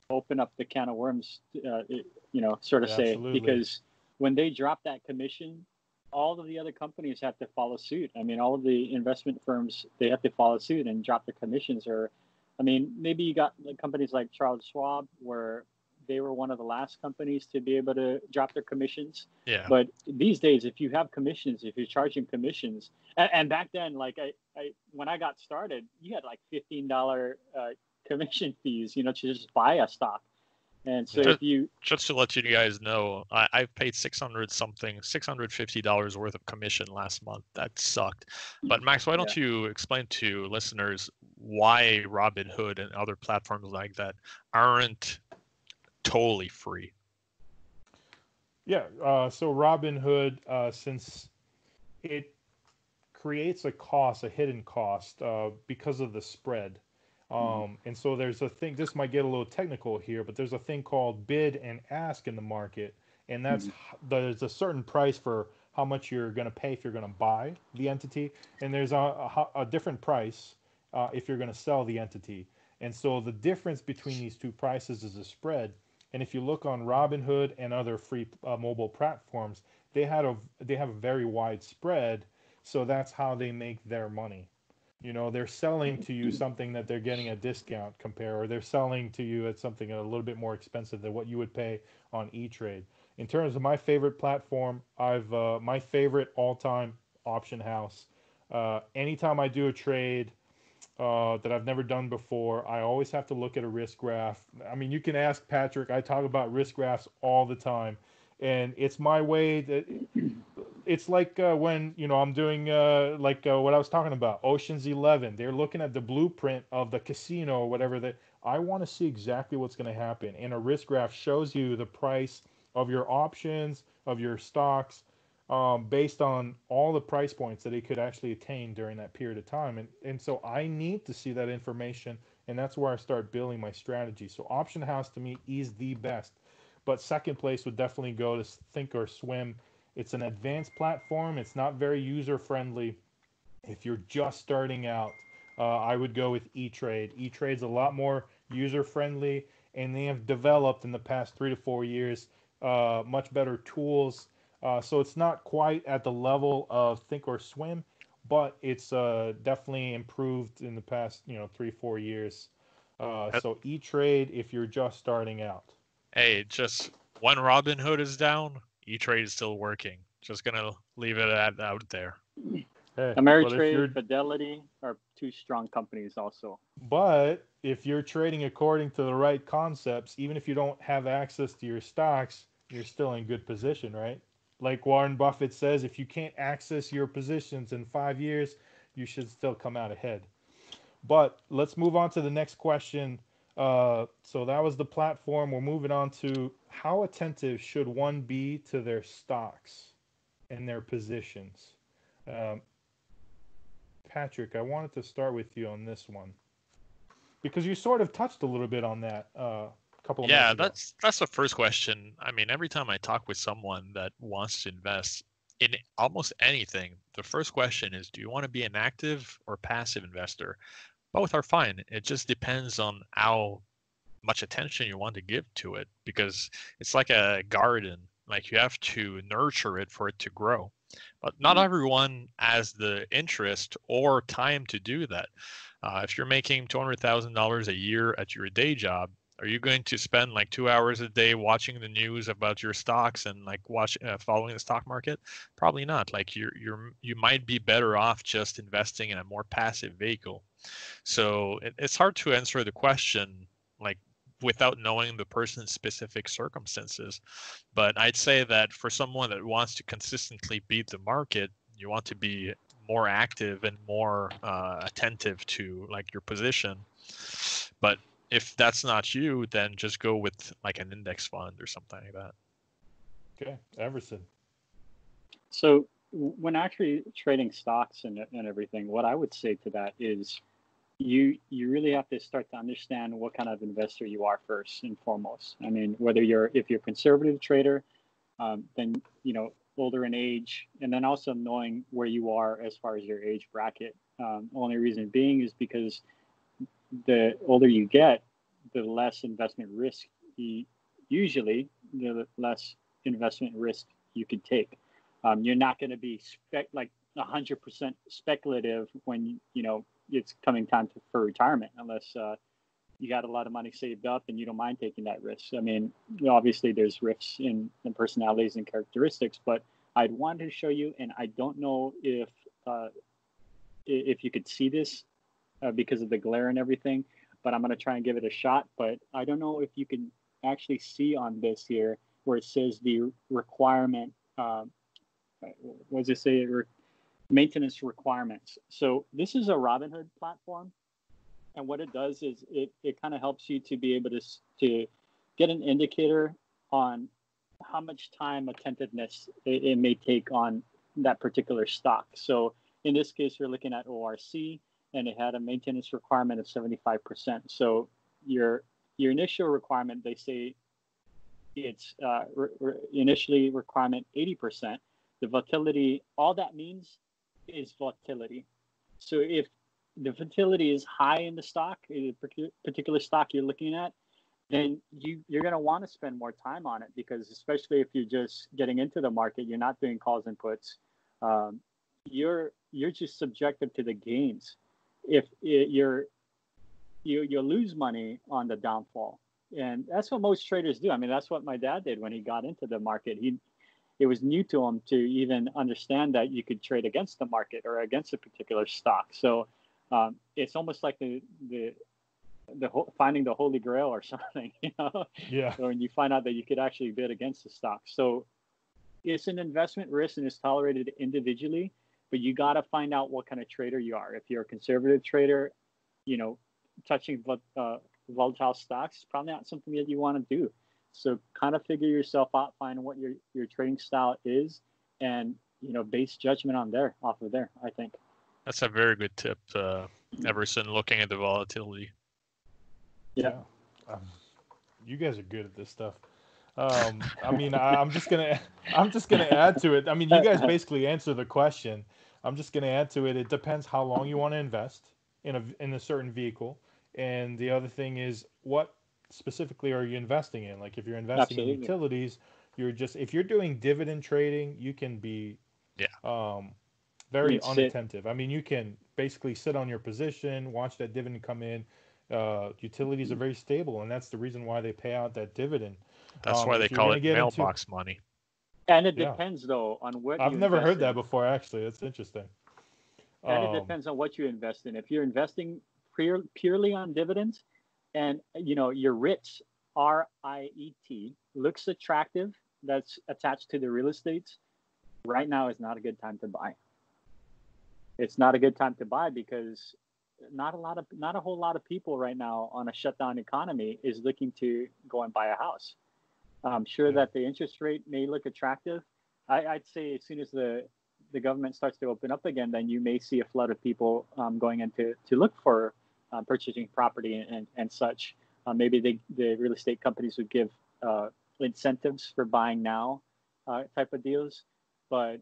opened up the can of worms. Uh, it- you know, sort of say Absolutely. because when they dropped that commission, all of the other companies have to follow suit. I mean, all of the investment firms they have to follow suit and drop their commissions. Or, I mean, maybe you got like companies like Charles Schwab where they were one of the last companies to be able to drop their commissions. Yeah. But these days, if you have commissions, if you're charging commissions, and, and back then, like I, I, when I got started, you had like fifteen dollar uh, commission *laughs* fees, you know, to just buy a stock. And so Yeah. if you, Just to let you guys know, I, I've paid six hundred something, six hundred fifty dollars worth of commission last month. That sucked. But Max, why don't you explain to listeners why Robinhood and other platforms like that aren't totally free? Yeah, uh, so Robinhood, uh, since it creates a cost, a hidden cost, uh, because of the spread. Um, and so there's a thing, this might get a little technical here, but there's a thing called bid and ask in the market. And that's, h- there's a certain price for how much you're going to pay if you're going to buy the entity. And there's a, a, a different price uh, if you're going to sell the entity. And so the difference between these two prices is a spread. And if you look on Robinhood and other free uh, mobile platforms, they had a they have a very wide spread, so that's how they make their money. You know, they're selling to you something that they're getting a discount compare, or they're selling to you at something a little bit more expensive than what you would pay on E-Trade. In terms of my favorite platform, I've uh, my favorite all-time option house. Uh, anytime I do a trade, uh, that I've never done before. I always have to look at a risk graph. I mean, you can ask Patrick. I talk about risk graphs all the time, and it's my way that it's like uh, when you know I'm doing uh, like uh, what I was talking about, Ocean's Eleven. They're looking at the blueprint of the casino or whatever. That I want to see exactly what's going to happen, and a risk graph shows you the price of your options of your stocks um, based on all the price points that it could actually attain during that period of time. And, and so I need to see that information, and that's where I start building my strategy. So Option House to me is the best. But second place would definitely go to Think or Swim. It's an advanced platform. It's not very user friendly. If you're just starting out, uh, I would go with E-Trade. E-Trade's a lot more user friendly, and they have developed in the past three to four years uh, much better tools. Uh, so it's not quite at the level of Think or Swim, but it's uh, definitely improved in the past, you know, three four years. Uh, so E-Trade, if you're just starting out. Hey, just when Robinhood is down, E Trade is still working. Just gonna leave it at out there. Hey, Ameritrade, you're- Fidelity are two strong companies also. But if you're trading according to the right concepts, even if you don't have access to your stocks, you're still in good position, right? Like Warren Buffett says, if you can't access your positions in five years, you should still come out ahead. But let's move on to the next question. Uh, so that was the platform. We're moving on to how attentive should one be to their stocks and their positions? Um, Patrick, I wanted to start with you on this one because you sort of touched a little bit on that uh, a couple of Yeah, that's that's the first question. I mean, every time I talk with someone that wants to invest in almost anything, the first question is, do you want to be an active or passive investor? Both are fine. It just depends on how much attention you want to give to it because it's like a garden. Like you have to nurture it for it to grow. But not everyone has the interest or time to do that. Uh, if you're making two hundred thousand dollars a year at your day job, Are you going to spend like two hours a day watching the news about your stocks and like watch uh, following the stock market? Probably not. Like you're you're you might be better off just investing in a more passive vehicle. So it, it's hard to answer the question without knowing the person's specific circumstances. But I'd say that for someone that wants to consistently beat the market, you want to be more active and more uh, attentive to like your position. But if that's not you, then just go with like an index fund or something like that. Okay, Everson. So when actually trading stocks and, and everything, what I would say to that is you you really have to start to understand what kind of investor you are first and foremost. I mean, whether you're if you're a conservative trader, um, then you know older in age, and then also knowing where you are as far as your age bracket. Um, only reason being is because the older you get, the less investment risk you, usually the less investment risk you can take. Um, you're not going to be spec like 100% speculative when you know it's coming time to, for retirement unless uh, you got a lot of money saved up and you don't mind taking that risk. I mean, obviously there's risks in, in personalities and characteristics, but I'd want to show you, and I don't know if uh, if you could see this uh, because of the glare and everything, but I'm to try and give it a shot. But I don't know if you can actually see on this here where it says the requirement. Uh, what does it say? Re- maintenance requirements. So this is a Robinhood platform, and what it does is it it kind of helps you to be able to to get an indicator on how much time attentiveness it, it may take on that particular stock. So in this case, you're looking at ORC, and it had a maintenance requirement of 75%. So your your initial requirement, they say it's uh, re- re- initially requirement 80%. The volatility, all that means is volatility. So if the volatility is high in the stock, a particular stock you're looking at, then you you're going to want to spend more time on it because especially if you're just getting into the market, you're not doing calls and puts. Um, you're you're just subjective to the gains. If it, you're you you lose money on the downfall, and that's what most traders do. I mean, that's what my dad did when he got into the market. He it was new to him to even understand that you could trade against the market or against a particular stock. So um, it's almost like the the the finding the holy grail or *laughs* something, you know. Yeah. when you find out that you could actually bid against the stock, so it's an investment risk and it's tolerated individually, but you got to find out what kind of trader you are. If you're a conservative trader, you know, touching uh, volatile stocks is probably not something that you want to do. So kind of figure yourself out, find what your your trading style is, and you know, base judgment on there, off of there. I think. That's a very good tip, uh, Everson. Looking at the volatility. Yeah. Um, you guys are good at this stuff. Um, I mean, I, I'm just gonna, *laughs* I'm just gonna add to it. I mean, you guys *laughs* basically answer the question. I'm just gonna add to it. It depends how long you want to invest in a in a certain vehicle, and the other thing is what specifically are you investing in? Like if you're investing Absolutely. in utilities, you're just if you're doing dividend trading, you can be yeah um, very unattentive. Sit. I mean, you can basically sit on your position, watch that dividend come in. Uh, utilities are very stable, and that's the reason why they pay out that dividend. That's um, why they call it mailbox into... money. And it depends yeah. though on what. I've never heard in. that before. Actually, that's interesting. And um, it depends on what you invest in. If you're investing pure, purely on dividends, and you know your REIT, R I E T, looks attractive. That's attached to the real estate. Right now is not a good time to buy. It's not a good time to buy because not a lot of not a whole lot of people right now on a shutdown economy is looking to go and buy a house. I'm sure yeah. that the interest rate may look attractive. I, would say as soon as the the government starts to open up again, then you may see a flood of people um, going into to look for uh, purchasing property and, and, such. Uh, maybe they, the real estate companies would give uh, incentives for buying now uh, type of deals. But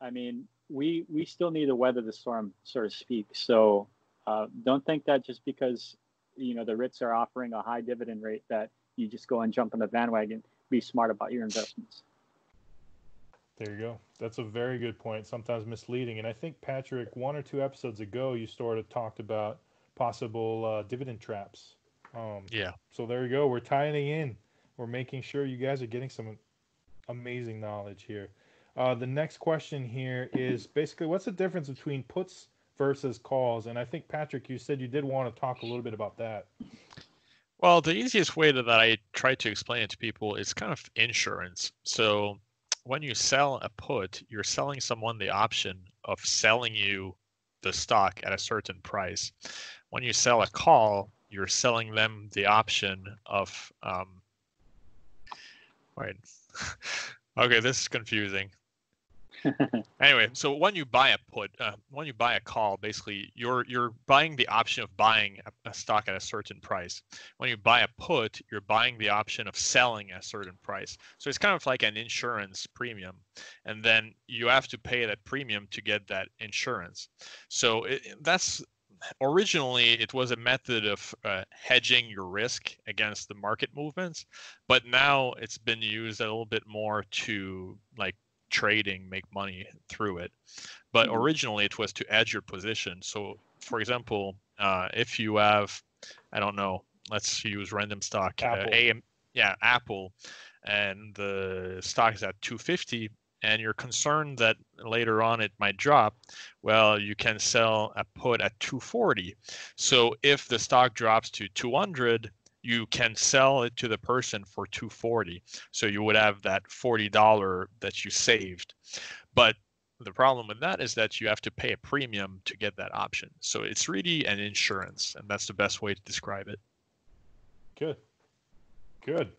I mean, we we still need to weather the storm, so to speak. So uh, don't think that just because you know the REITs are offering a high dividend rate that you just go and jump on the bandwagon. Be smart about your investments. There you go. That's a very good point. Sometimes misleading, and I think Patrick, one or two episodes ago, you sort of talked about possible uh, dividend traps Um, Yeah. So there you go. We're tying in. We're making sure you guys are getting some amazing knowledge here. Uh, the next question here is basically what's the difference between puts versus calls? And I think Patrick, you said you did want to talk a little bit about that. Well, the easiest way that I try to explain it to people is kind of insurance. So when you sell a put, you're selling someone the option of selling you the stock at a certain price. When you sell a call, you're selling them the option of um, wait. *laughs* okay, this is confusing. *laughs* anyway, so when you buy a put, uh, when you buy a call, basically you're you're buying the option of buying a, a, stock at a certain price. When you buy a put, you're buying the option of selling at a certain price. So it's kind of like an insurance premium, and then you have to pay that premium to get that insurance. So it, that's originally it was a method of uh, hedging your risk against the market movements, but now it's been used a little bit more to like trading make money through it but mm-hmm. originally it was to add your position so for example uh, if you have i don't know let's use random stock uh, apple. Uh, AM, yeah apple and the stock is at 250 and you're concerned that later on it might drop well you can sell a put at 240 so if the stock drops to 200 you can sell it to the person for 240 so you would have that $40 that you saved. But the problem with that is that you have to pay a premium to get that option. So it's really an insurance and that's the best way to describe it. Good. Good.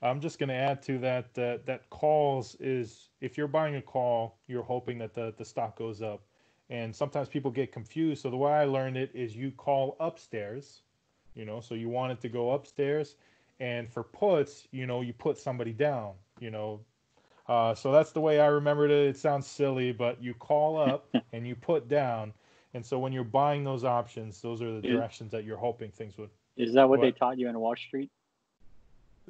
I'm just going to add to that that that calls is if you're buying a call you're hoping that the, the stock goes up. And sometimes people get confused so the way i learned it is you call upstairs you know? So you want it to go upstairs and for puts you know you put somebody down you know? Uh, so that's the way i remembered it. It sounds silly but you call up *laughs* and you put down and so when you're buying those options those are the directions that you're hoping things would is that what, what? they taught you in wall street?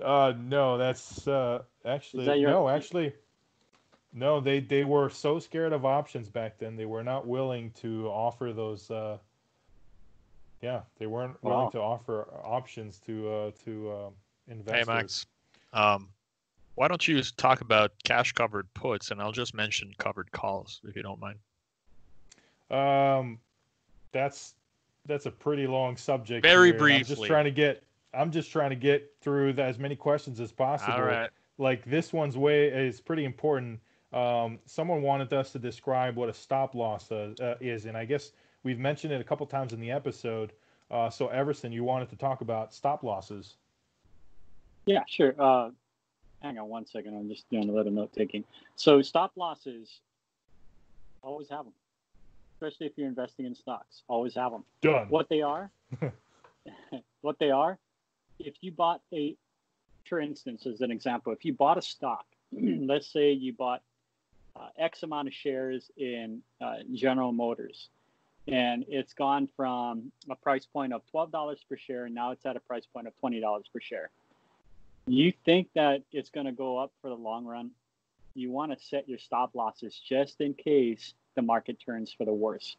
Uh no that's uh actually that your... no actually no they they were so scared of options back then they were not willing to offer those uh yeah, they weren't willing to offer options to uh, to uh, investors. Hey Max, um, why don't you talk about cash covered puts, and I'll just mention covered calls if you don't mind. Um, that's that's a pretty long subject. Very here, briefly. I'm just trying to get. I'm just trying to get through the, as many questions as possible. All right. Like this one's way is pretty important. Um, someone wanted us to describe what a stop loss uh, uh, is, and I guess We've mentioned it a couple times in the episode. Uh, so, Everson, you wanted to talk about stop losses. Yeah, sure. Uh, hang on one second. I'm just doing a little note taking. So, stop losses, always have them, especially if you're investing in stocks. Always have them. Done. What they are, *laughs* what they are, if you bought a, for instance, as an example, if you bought a stock, *clears throat* let's say you bought uh, X amount of shares in uh, General Motors and it's gone from a price point of $12 per share and now it's at a price point of $20 per share. You think that it's going to go up for the long run? You want to set your stop losses just in case the market turns for the worse.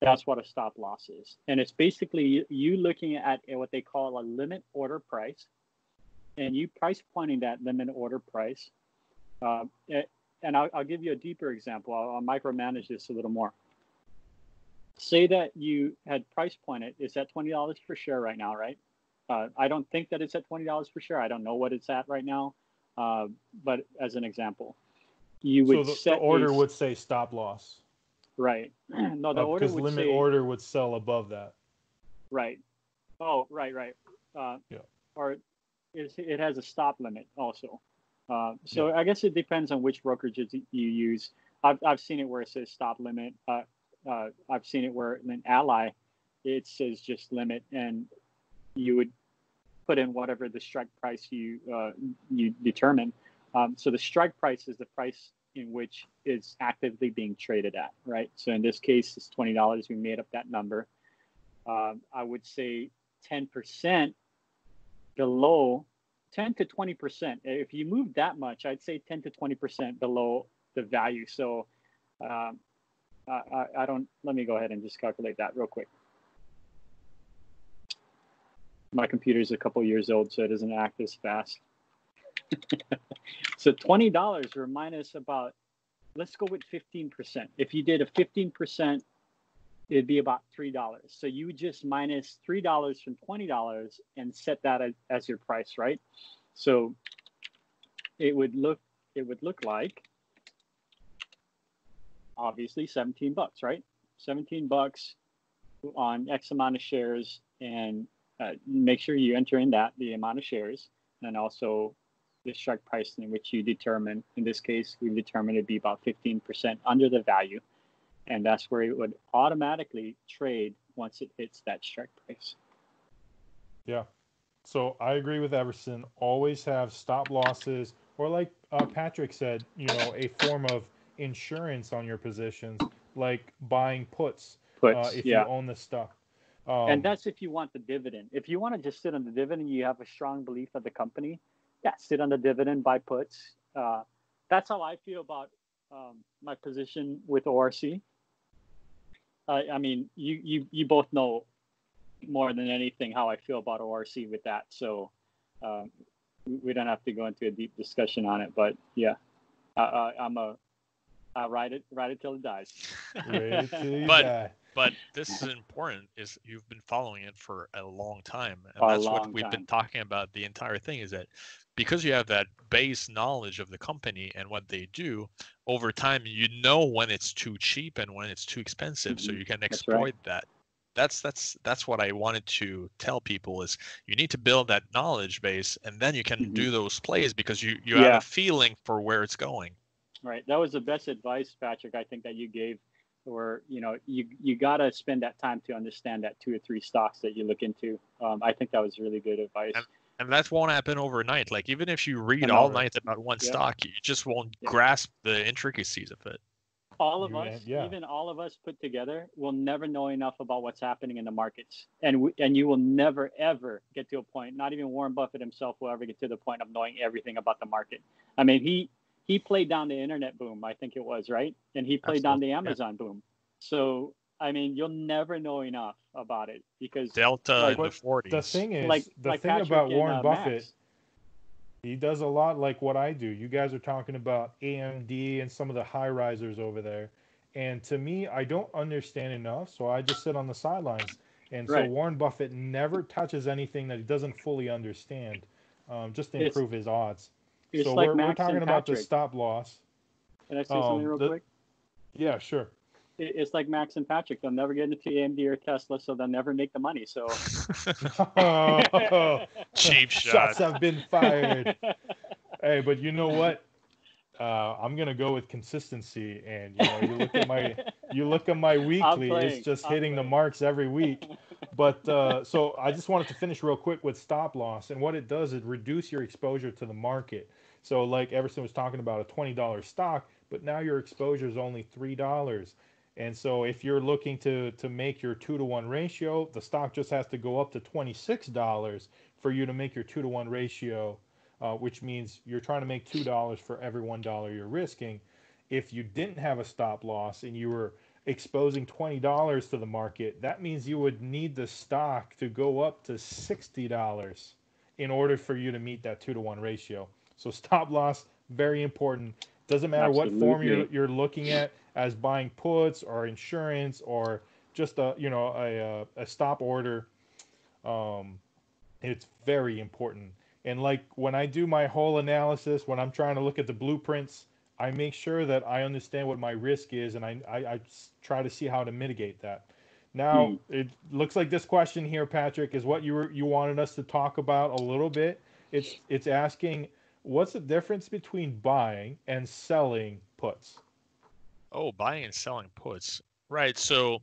That's what a stop loss is. And it's basically you looking at what they call a limit order price and you price pointing that limit order price. Uh, and I'll, I'll, give you a deeper example. I'll, I'll micromanage this a little more say that you had price pointed it's at $20 per share right now right? Uh, i don't think that it's at $20 per share. I don't know what it's at right now uh, but as an example you would so the, set the order would say stop loss. Right. *clears throat* No the uh, order would limit say, order would sell above that. Right. Oh right right. Uh, yeah. or it has a stop limit also. Uh, so yeah. i guess it depends on which brokerages you use. I've, I've seen it where it says stop limit. Uh, I've seen it where an ally, it says just limit, and you would put in whatever the strike price you uh, you determine. Um, so the strike price is the price in which it's actively being traded at, right? So in this case, it's twenty dollars. We made up that number. Um, I would say ten percent below, ten to twenty percent. If you move that much, I'd say ten to twenty percent below the value. So um, I, I don't, let me go ahead and just calculate that real quick. my computer is a couple years old, so it doesn't act as fast. *laughs* so twenty dollars or minus about, let's go with fifteen percent. If you did a fifteen percent, it'd be about three dollars. So you just minus minus three dollars from twenty dollars and set that as your price, right? So it would look it would look like obviously 17 bucks, right? 17 bucks on X amount of shares and uh, make sure you enter in that the amount of shares and also the strike price in which you determine. In this case, we determined it'd be about 15% under the value, and that's where it would automatically trade once it hits that strike price. Yeah. So I agree with Everson. Always have stop losses, or like uh, Patrick said, you know, a form of insurance on your positions, like buying puts, Puts, uh, if yeah. you own the stock. Um, and that's if you want the dividend. If you want to just sit on the dividend, you have a strong belief of the company. Yeah, sit on the dividend, buy puts. Uh, that's how I feel about um, my position with ORC. Uh, I mean, you, you you both know more than anything how I feel about ORC with that. So um, we- we don't have to go into a deep discussion on it. But yeah, I, I, I'm a I ride it ride it till it dies. Till *laughs* But- die. but this is important is you've been following it for a long time and A that's what we've time. been talking about the entire thing is that because you have that base knowledge of the company and what they do over time you know when it's too cheap and when it's too expensive so Mhm. you can right. exploit that that's that's that's what i wanted to tell people is you need to build that knowledge base and then you can Mhm. do those plays because you you Yeah. have a feeling for where it's going Right. That was the best advice, Patrick, I think that you gave or you know, you you gotta spend that time to understand that two or three stocks that you look into. Um, I think that was really good advice. and that won't happen overnight. Like even if you read all all right. night about one Yeah. stock, you just won't Yeah. grasp the intricacies of it. all of You us, and- yeah. even all of us put together, will never know enough about what's happening in the markets, and we, and you will never ever get to a point. Not even Warren Buffett himself will ever get to the point of knowing everything about the market. I mean, he he played down the internet boom, I think it was right, and he played down the Absolutely, yeah. Amazon boom. So I mean, you'll never know enough about it because Delta Like in the 40s. The thing is, like the like thing Patrick about and, Warren uh, Buffett, Max. he does a lot like what I do. You guys are talking about AMD and some of the high risers over there. And to me, I don't understand enough, so I just sit on the sidelines. And so Right. Warren Buffett never touches anything that he doesn't fully understand, um, just to It's- improve his odds. It's so like we're, we're talking and about the stop loss. Can I say um, something real the- quick? Yeah, sure. It- It's like Max and Patrick. They'll never get into AMD or Tesla, so they'll never make the money. So Oh, *laughs* Cheap *laughs* shots have been fired. hey, but you know what? Uh, I'm gonna go with consistency, and you know, you look at my you look at my *laughs* weekly, it's just I'm hitting the marks every week. But uh, so I just wanted to finish real quick with stop loss, and what it does is reduce your exposure to the market. So like Everson was talking about a twenty dollar stock, but now your exposure is only three dollars. And so if you're looking to to make your two to one ratio, the stock just has to go up to twenty six dollars for you to make your two to one ratio, uh, which means you're trying to make two dollars for every one dollar you're risking. If you didn't have a stop loss and you were exposing twenty dollars to the market, that means you would need the stock to go up to sixty dollars in order for you to meet that two to one ratio. So stop loss very important. Doesn't matter what form you're you're looking at as buying puts or insurance or just a you know a a, a stop order. Um, it's very important. And like when I do my whole analysis, when I'm trying to look at the blueprints, I make sure that I understand what my risk is, and I I try to see how to mitigate that. Now Hmm. it looks like this question here, Patrick, is what you were you wanted us to talk about a little bit. It's it's asking what's the difference between buying and selling puts. Oh, buying and selling puts. Right. So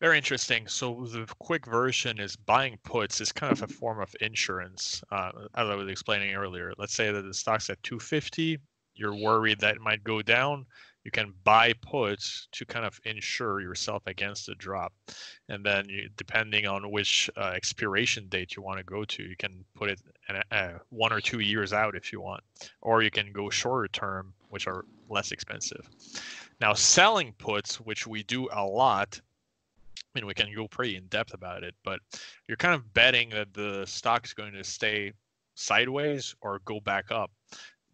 very interesting. So the quick version is buying puts is kind of a form of insurance, uh, as I was explaining earlier. Let's say that the stock's at 250. You're worried that it might go down. You can buy puts to kind of insure yourself against a drop. And then you, depending on which uh, expiration date you want to go to, you can put it a, uh, one or two years out if you want, or you can go shorter term, which are less expensive. Now, selling puts, which we do a lot, I mean, we can go pretty in depth about it, but you're kind of betting that the stock is going to stay sideways or go back up.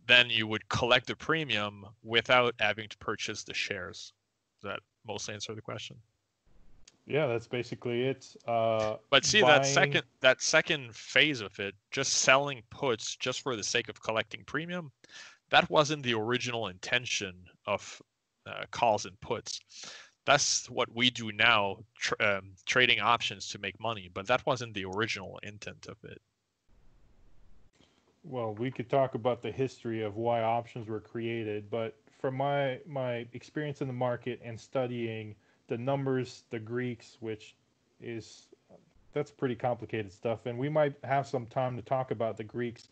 Then you would collect the premium without having to purchase the shares. Does that mostly answer the question? Yeah, that's basically it. Uh, but see buying... that second that second phase of it, just selling puts just for the sake of collecting premium, that wasn't the original intention of uh, calls and puts that's what we do now, um, trading options to make money. But that wasn't the original intent of it. Well, we could talk about the history of why options were created, but from my my experience in the market and studying the numbers, the Greeks, which is that's pretty complicated stuff, and we might have some time to talk about the Greeks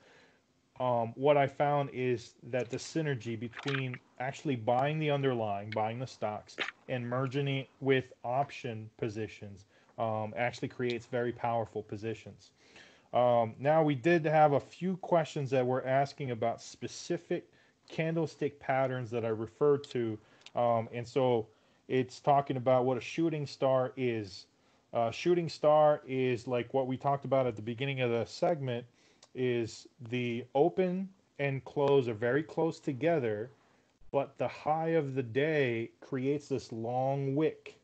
um, what I found is that the synergy between actually buying the underlying, buying the stocks, and merging it with option positions um, actually creates very powerful positions. Um, now, we did have a few questions that were asking about specific candlestick patterns that I referred to. Um, and so it's talking about what a shooting star is. Uh, shooting star is like what we talked about at the beginning of the segment is the open and close are very close together, but the high of the day creates this long wick.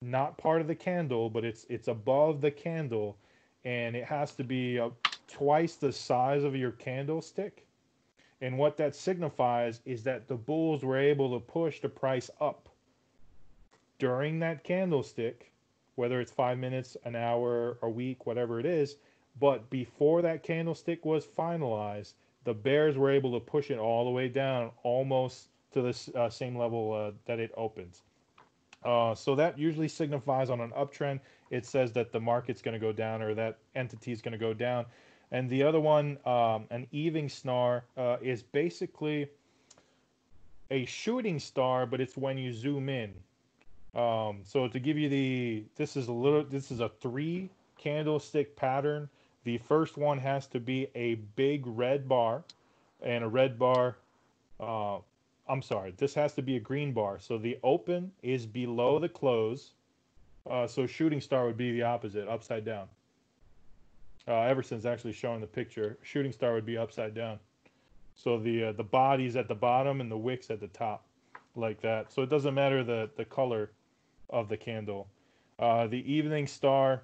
Not part of the candle, but it's it's above the candle, and it has to be uh, twice the size of your candlestick. And what that signifies is that the bulls were able to push the price up during that candlestick, whether it's five minutes, an hour, a week, whatever it is, but before that candlestick was finalized, the bears were able to push it all the way down almost to the uh, same level uh, that it opens. Uh, so that usually signifies on an uptrend, it says that the market's going to go down or that entity is going to go down. And the other one, um, an evening star, uh, is basically a shooting star, but it's when you zoom in. Um, so to give you the, this is a little, this is a three candlestick pattern the first one has to be a big red bar, and a red bar. Uh, I'm sorry, this has to be a green bar. So the open is below the close. Uh, so shooting star would be the opposite, upside down. Uh, Everson's actually showing the picture. Shooting star would be upside down. So the uh, the body's at the bottom and the wick's at the top, like that. So it doesn't matter the the color of the candle. Uh, the evening star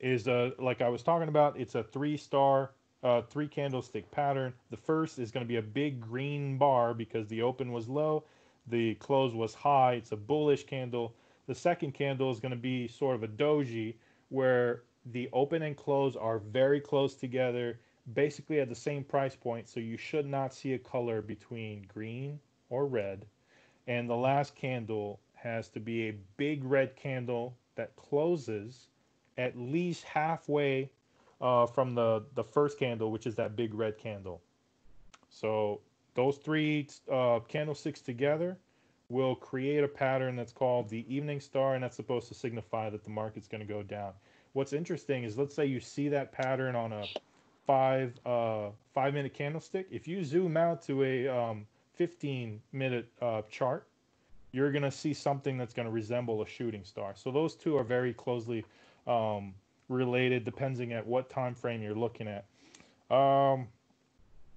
is a like I was talking about. It's a three star, uh, three candlestick pattern. The first is going to be a big green bar because the open was low, the close was high. It's a bullish candle. The second candle is going to be sort of a doji where the open and close are very close together, basically at the same price point. So you should not see a color between green or red. And the last candle has to be a big red candle that closes at least halfway uh, from the, the first candle, which is that big red candle. So those three uh, candlesticks together will create a pattern that's called the evening star, and that's supposed to signify that the market's going to go down. What's interesting is let's say you see that pattern on a five uh, five minute candlestick. If you zoom out to a um, 15 minute uh, chart, you're going to see something that's going to resemble a shooting star. So those two are very closely um, related, depending at what time frame you're looking at. Um,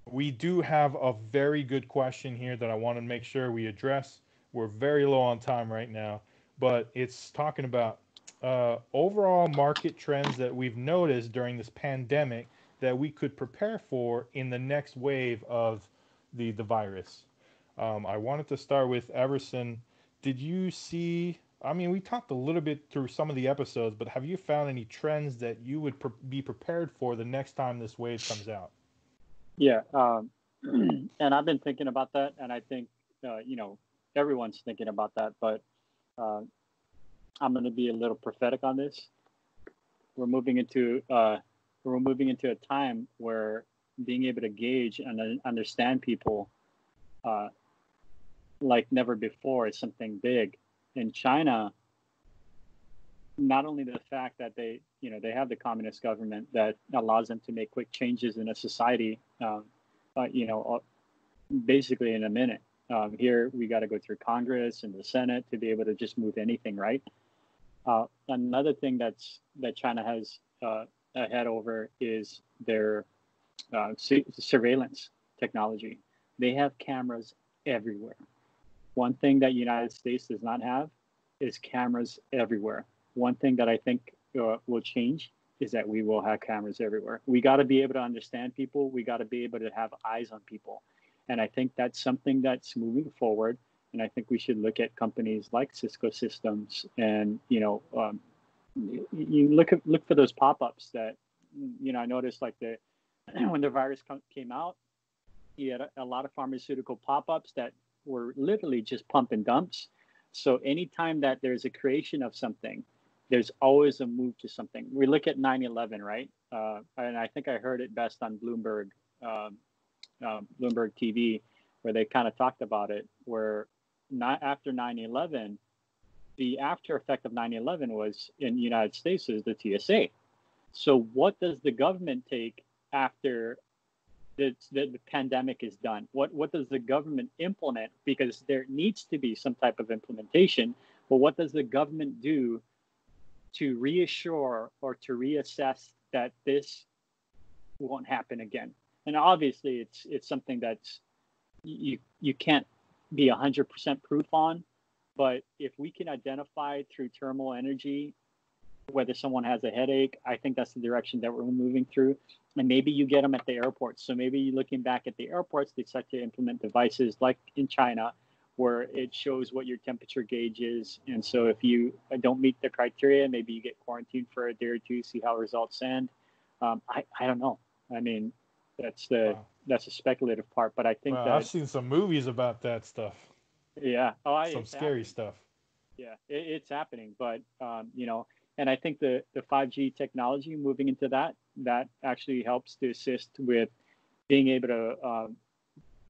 we do have a very good question here that I want to make sure we address. We're very low on time right now, but it's talking about uh, overall market trends that we've noticed during this pandemic that we could prepare for in the next wave of the, the virus. Um, I wanted to start with Everson. Did you see I mean, we talked a little bit through some of the episodes, but have you found any trends that you would pre- be prepared for the next time this wave comes out? Yeah, um, *clears throat* and I've been thinking about that, and I think uh, you know everyone's thinking about that, but uh, I'm going to be a little prophetic on this. We're moving into uh, we're moving into a time where being able to gauge and understand people uh, like never before is something big in China, not only the fact that they, you know, they have the communist government that allows them to make quick changes in a society, uh, you know, uh, basically in a minute. Um, here we got to go through Congress and the Senate to be able to just move anything, right? Uh, another thing that's that China has uh, ahead over is their uh, su- surveillance technology. They have cameras everywhere. One thing that United States does not have is cameras everywhere. One thing that I think uh, will change is that we will have cameras everywhere. We got to be able to understand people. We got to be able to have eyes on people. And I think that's something that's moving forward. And I think we should look at companies like Cisco Systems and, you know, um, you look at, look for those pop-ups that, you know, I noticed like the, *clears throat* when the virus came out, you had a, a lot of pharmaceutical pop-ups that were literally just pump and dumps. So anytime that there's a creation of something, there's always a move to something. We look at 9/11, right? Uh, and I think I heard it best on Bloomberg, um, uh, Bloomberg TV, where they kind of talked about it. Where not after 9/11, the after effect of 9/11 was in the United States is the TSA. So what does the government take after the, the, the, pandemic is done? What what does the government implement? Because there needs to be some type of implementation. But what does the government do to reassure or to reassess that this won't happen again? And obviously, it's it's something that's you you can't be hundred percent proof on. But if we can identify through thermal energy whether someone has a headache, I think that's the direction that we're moving through and maybe you get them at the airports. So maybe looking back at the airports, they start to implement devices like in China, where it shows what your temperature gauge is. And so if you don't meet the criteria, maybe you get quarantined for a day or two, see how results end. Um, I, I don't know. I mean, that's the wow. that's a speculative part, but I think wow, that I've seen some movies about that stuff. Yeah. Oh, I, some scary happening. stuff. Yeah, it, it's happening, but um, you know, and I think the the 5G technology moving into that that actually helps to assist with being able to uh,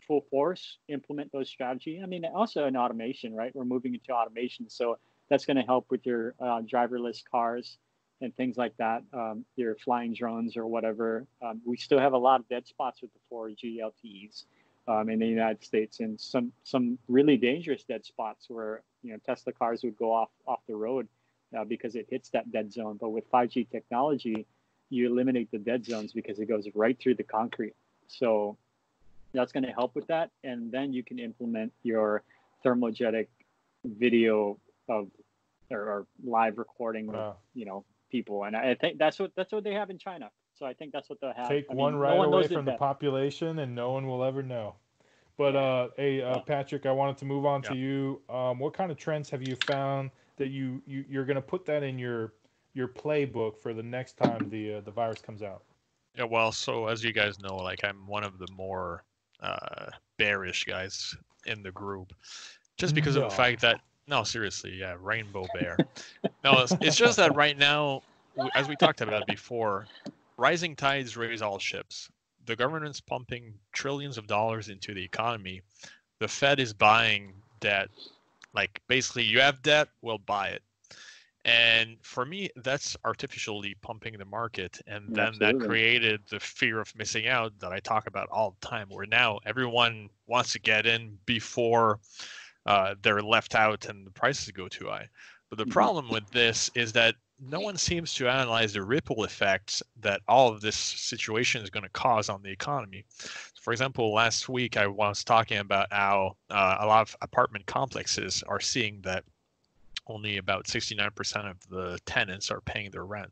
full force implement those strategy. I mean, also in automation, right? We're moving into automation, so that's going to help with your uh, driverless cars and things like that. Um, your flying drones or whatever. Um, we still have a lot of dead spots with the 4G LTEs um, in the United States, and some some really dangerous dead spots where you know Tesla cars would go off off the road uh, because it hits that dead zone. But with 5G technology, you eliminate the dead zones because it goes right through the concrete. So that's going to help with that. And then you can implement your thermogenic video of or, or live recording wow. you know, people. And I think that's what that's what they have in China. So I think that's what they'll have. Take I one right no one away from the population and no one will ever know. But uh, hey, uh, Patrick, I wanted to move on yeah. to you. Um, what kind of trends have you found that you, you you're going to put that in your your playbook for the next time the uh, the virus comes out? Yeah, well, so as you guys know, like I'm one of the more uh, bearish guys in the group, just because no. of the fact that no, seriously, yeah, rainbow bear. no, it's, it's just that right now, as we talked about before, rising tides raise all ships. The government's pumping trillions of dollars into the economy. The Fed is buying debt. Like basically, you have debt, we'll buy it. And for me, that's artificially pumping the market. And then Absolutely. that created the fear of missing out that I talk about all the time, where now everyone wants to get in before uh, they're left out and the prices go too high. But the mm-hmm. problem with this is that no one seems to analyze the ripple effects that all of this situation is going to cause on the economy. For example, last week I was talking about how uh, a lot of apartment complexes are seeing that only about 69% of the tenants are paying their rent.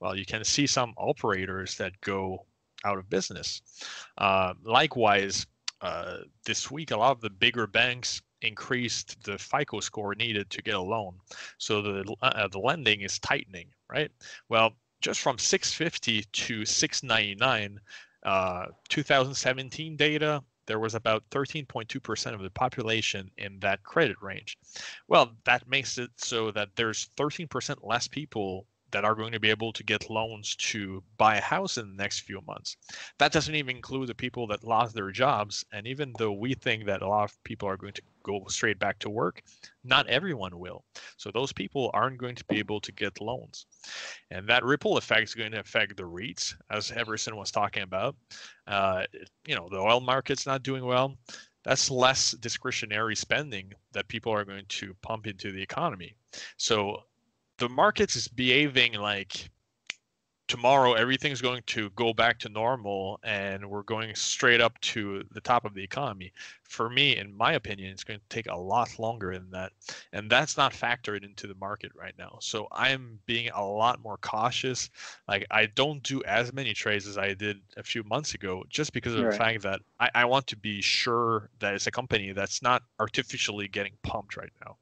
Well, you can see some operators that go out of business. Uh, likewise, uh, this week, a lot of the bigger banks increased the FICO score needed to get a loan. So the, uh, the lending is tightening, right? Well, just from 650 to 699, uh, 2017 data there was about 13.2% of the population in that credit range. Well, that makes it so that there's 13% less people that are going to be able to get loans to buy a house in the next few months. That doesn't even include the people that lost their jobs. And even though we think that a lot of people are going to go straight back to work, not everyone will. So those people aren't going to be able to get loans. And that ripple effect is going to affect the REITs, as Everson was talking about. Uh, you know, the oil market's not doing well. That's less discretionary spending that people are going to pump into the economy. So the markets is behaving like tomorrow everything's going to go back to normal and we're going straight up to the top of the economy for me in my opinion it's going to take a lot longer than that and that's not factored into the market right now so i'm being a lot more cautious like i don't do as many trades as i did a few months ago just because of Right. the fact that I, I want to be sure that it's a company that's not artificially getting pumped right now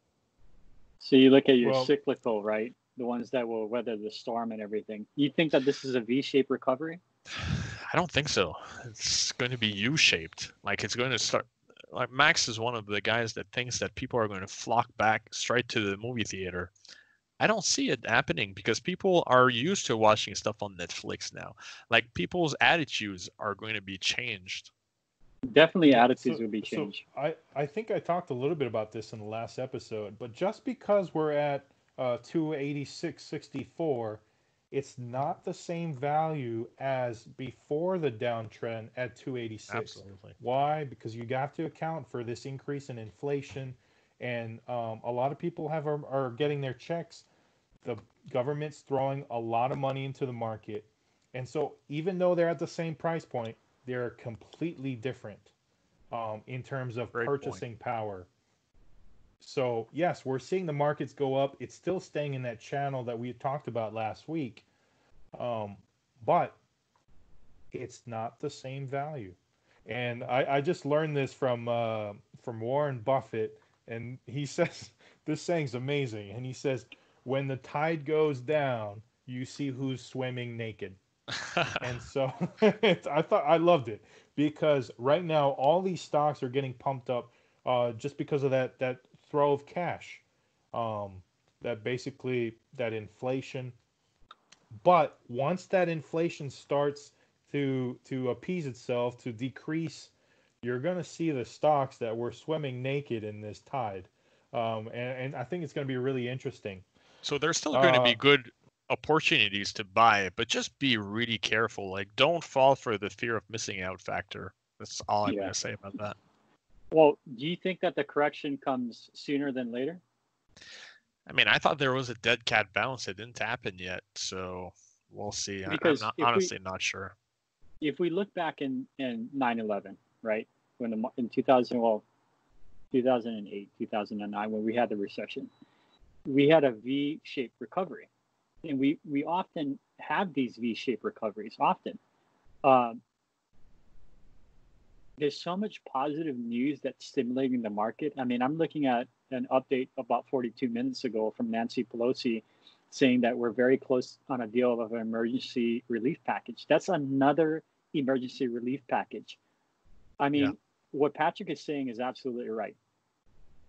So you look at your Well- cyclical, right? The ones that will weather the storm and everything. You think that this is a V-shaped recovery? *sighs* I don't think so. It's going to be U-shaped. Like it's going to start. Like Max is one of the guys that thinks that people are going to flock back straight to the movie theater. I don't see it happening because people are used to watching stuff on Netflix now. Like people's attitudes are going to be changed. Definitely, attitudes so- will be so changed. I, I think I talked a little bit about this in the last episode, but just because we're at uh, 286.64, it's not the same value as before the downtrend at 286. Absolutely. Why? Because you have to account for this increase in inflation, and um, a lot of people have are, are getting their checks. The government's throwing a lot of money into the market, and so even though they're at the same price point, they're completely different um, in terms of Great point. purchasing power. So yes, we're seeing the markets go up. It's still staying in that channel that we talked about last week, um, but it's not the same value. And I, I just learned this from uh, from Warren Buffett, and he *laughs* says this saying's amazing. And he says, "When the tide goes down, you see who's swimming naked." *laughs* And so *laughs* I thought I loved it because right now all these stocks are getting pumped up uh, just because of that that throw of cash, um, that basically that inflation. But once that inflation starts to to appease itself to decrease, you're going to see the stocks that were swimming naked in this tide, um, and, and I think it's going to be really interesting. So there's still going to be Uh, good opportunities to buy, but just be really careful. Like don't fall for the fear of missing out factor. That's all I'm Yeah. going to say about that. Well, do you think that the correction comes sooner than later? I mean, I thought there was a dead cat bounce. It didn't happen yet, so we'll see. I- Because I'm not, if we- honestly not sure. If we look back in in 9/11, right, when the in 2000, well, 2008, 2009, when we had the recession, we had a V-shaped recovery, and we we often have these V-shaped recoveries. Often, um, there's so much positive news that's stimulating the market. I mean, I'm looking at an update about 42 minutes ago from Nancy Pelosi saying that we're very close on a deal of an emergency relief package. That's another emergency relief package. I mean, Yeah. what Patrick is saying is absolutely right.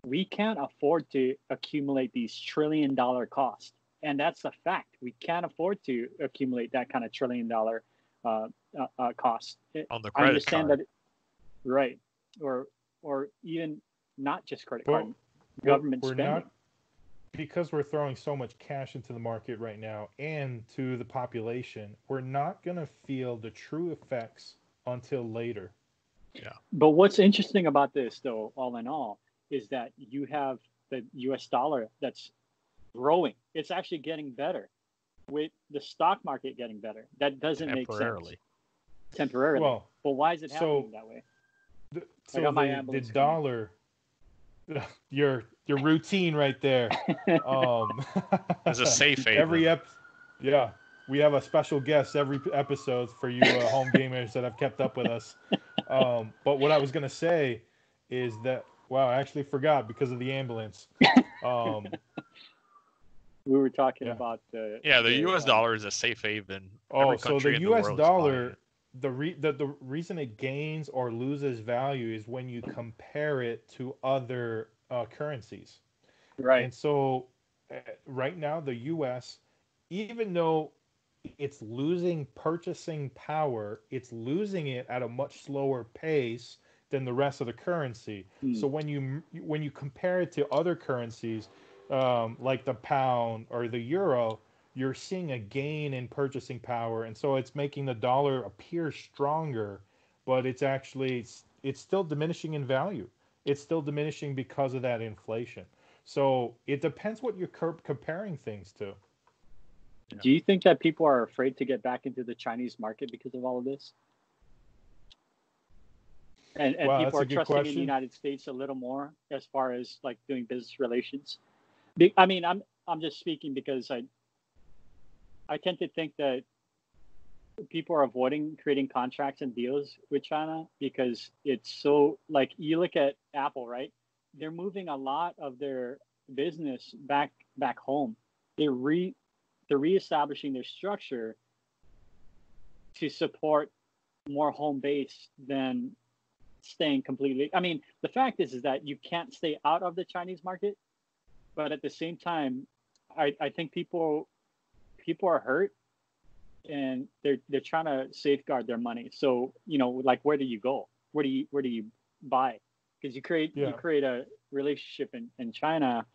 We can't afford to accumulate these trillion dollar costs. And that's a fact. We can't afford to accumulate that kind of trillion dollar uh, uh, uh, cost. On the I credit understand card. that, it- right? Or or even not just credit Well, card, government we're spending. not because we're throwing so much cash into the market right now and to the population we're not going to feel the true effects until later Yeah. But what's interesting about this, though, all in all, is that you have the U.S. dollar that's growing. It's actually getting better, with the stock market getting better. That doesn't make temporarily. sense temporarily. well but why is it so- happening that way? The, I so got my the, the dollar your your routine right there um *laughs* As a safe *laughs* haven. every ep yeah we have a special guest every episode for you uh, home gamers that have kept up with us um but what i was going to say is that wow i actually forgot because of the ambulance um *laughs* We were talking Yeah. about the Yeah, the U.S. uh, dollar is a safe haven. Oh, Every so the U.S. world dollar, it. The re the, the reason it gains or loses value is when you compare it to other uh, currencies. right. And so, uh, right now, the U.S., even though it's losing purchasing power, it's losing it at a much slower pace than the rest of the currency. Hmm. So when you when you compare it to other currencies, um, like the pound or the euro, you're seeing a gain in purchasing power, and so it's making the dollar appear stronger, but it's actually it's, it's still diminishing in value. It's still diminishing because of that inflation. So it depends what you're comparing things to. Yeah. Do you think that people are afraid to get back into the Chinese market because of all of this? And, and wow, people are trusting question. in the United States a little more as far as like doing business relations. I mean, I'm I'm just speaking because I I tend to think that people are avoiding creating contracts and deals with China because it's so like you look at Apple, right? They're moving a lot of their business back back home. They're re they're reestablishing their structure to support more home base than staying completely. I mean, the fact is is that you can't stay out of the Chinese market, but at the same time, I, I think people people are hurt and they're they're trying to safeguard their money. So you know, like where do you go? Where do you where do you buy? Because you create yeah. you create a relationship in, in China.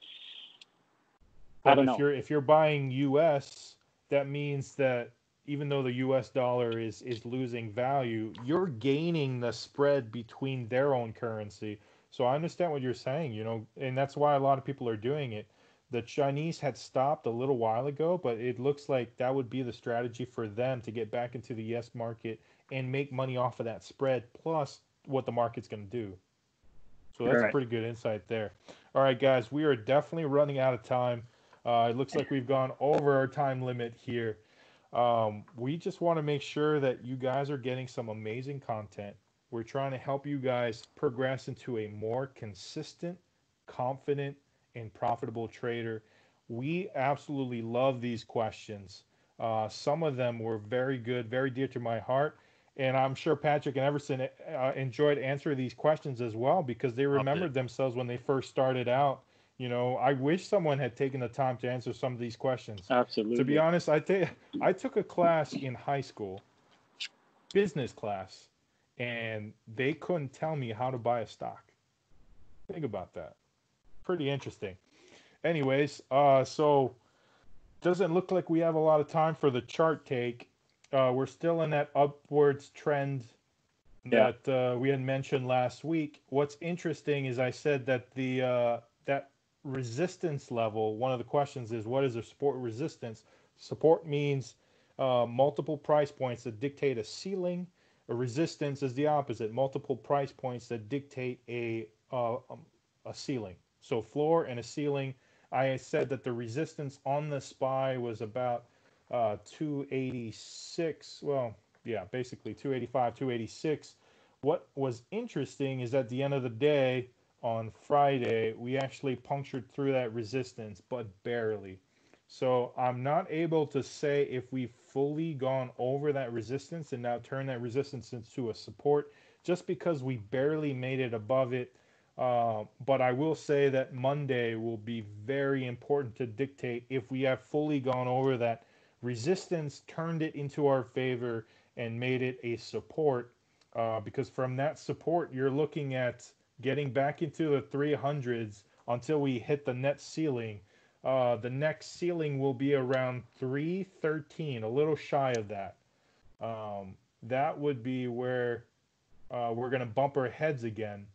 But I don't if know. you're if you're buying US, that means that even though the US dollar is is losing value, you're gaining the spread between their own currency. So I understand what you're saying, you know, and that's why a lot of people are doing it the Chinese had stopped a little while ago, but it looks like that would be the strategy for them to get back into the yes market and make money off of that spread plus what the market's going to do. So that's right. a pretty good insight there. All right, guys, we are definitely running out of time. Uh, it looks like we've gone over our time limit here. Um, we just want to make sure that you guys are getting some amazing content. We're trying to help you guys progress into a more consistent, confident, and profitable trader? We absolutely love these questions. Uh, some of them were very good, very dear to my heart. And I'm sure Patrick and Everson uh, enjoyed answering these questions as well because they remembered themselves when they first started out. You know, I wish someone had taken the time to answer some of these questions. Absolutely. To be honest, I think I took a class in high school, business class, and they couldn't tell me how to buy a stock. Think about that pretty interesting. Anyways, uh, so doesn't look like we have a lot of time for the chart take. Uh, we're still in that upwards trend that yeah. uh, we had mentioned last week. What's interesting is I said that the uh, that resistance level. One of the questions is what is a support resistance? Support means uh, multiple price points that dictate a ceiling. A resistance is the opposite. Multiple price points that dictate a uh, um, a ceiling. So floor and a ceiling. I said that the resistance on the SPY was about uh, 286. Well, yeah, basically 285, 286. What was interesting is at the end of the day on Friday, we actually punctured through that resistance, but barely. So I'm not able to say if we've fully gone over that resistance and now turn that resistance into a support just because we barely made it above it uh, but I will say that Monday will be very important to dictate if we have fully gone over that resistance, turned it into our favor, and made it a support. Uh, because from that support, you're looking at getting back into the 300s until we hit the net ceiling. Uh, the next ceiling will be around 313, a little shy of that. Um, that would be where uh, we're going to bump our heads again.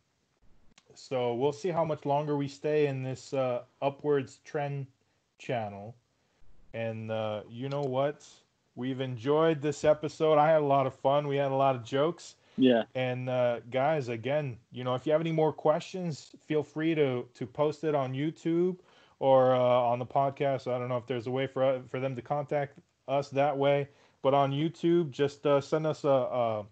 So we'll see how much longer we stay in this uh, upwards trend channel. And uh, you know what? We've enjoyed this episode. I had a lot of fun. We had a lot of jokes. Yeah. And uh, guys, again, you know, if you have any more questions, feel free to to post it on YouTube or uh, on the podcast. I don't know if there's a way for uh, for them to contact us that way, but on YouTube, just uh, send us a, a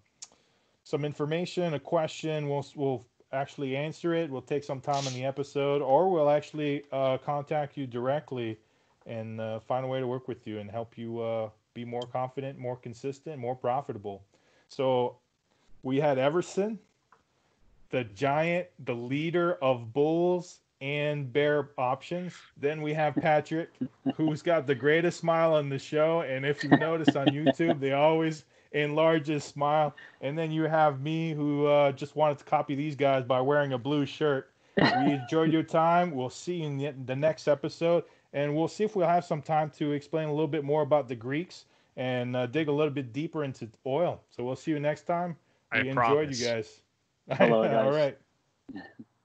some information, a question. We'll we'll actually answer it. We'll take some time in the episode, or we'll actually uh, contact you directly and uh, find a way to work with you and help you uh, be more confident, more consistent, more profitable. So we had Everson, the giant, the leader of bulls and bear options. Then we have Patrick, who's got the greatest smile on the show. And if you notice on YouTube, they always enlarge his smile. And then you have me who uh, just wanted to copy these guys by wearing a blue shirt. We *laughs* enjoyed your time. We'll see you in the next episode. And we'll see if we'll have some time to explain a little bit more about the Greeks and uh, dig a little bit deeper into oil. So we'll see you next time. We I enjoyed promise. you guys. *laughs* Hello, guys. All right. *laughs*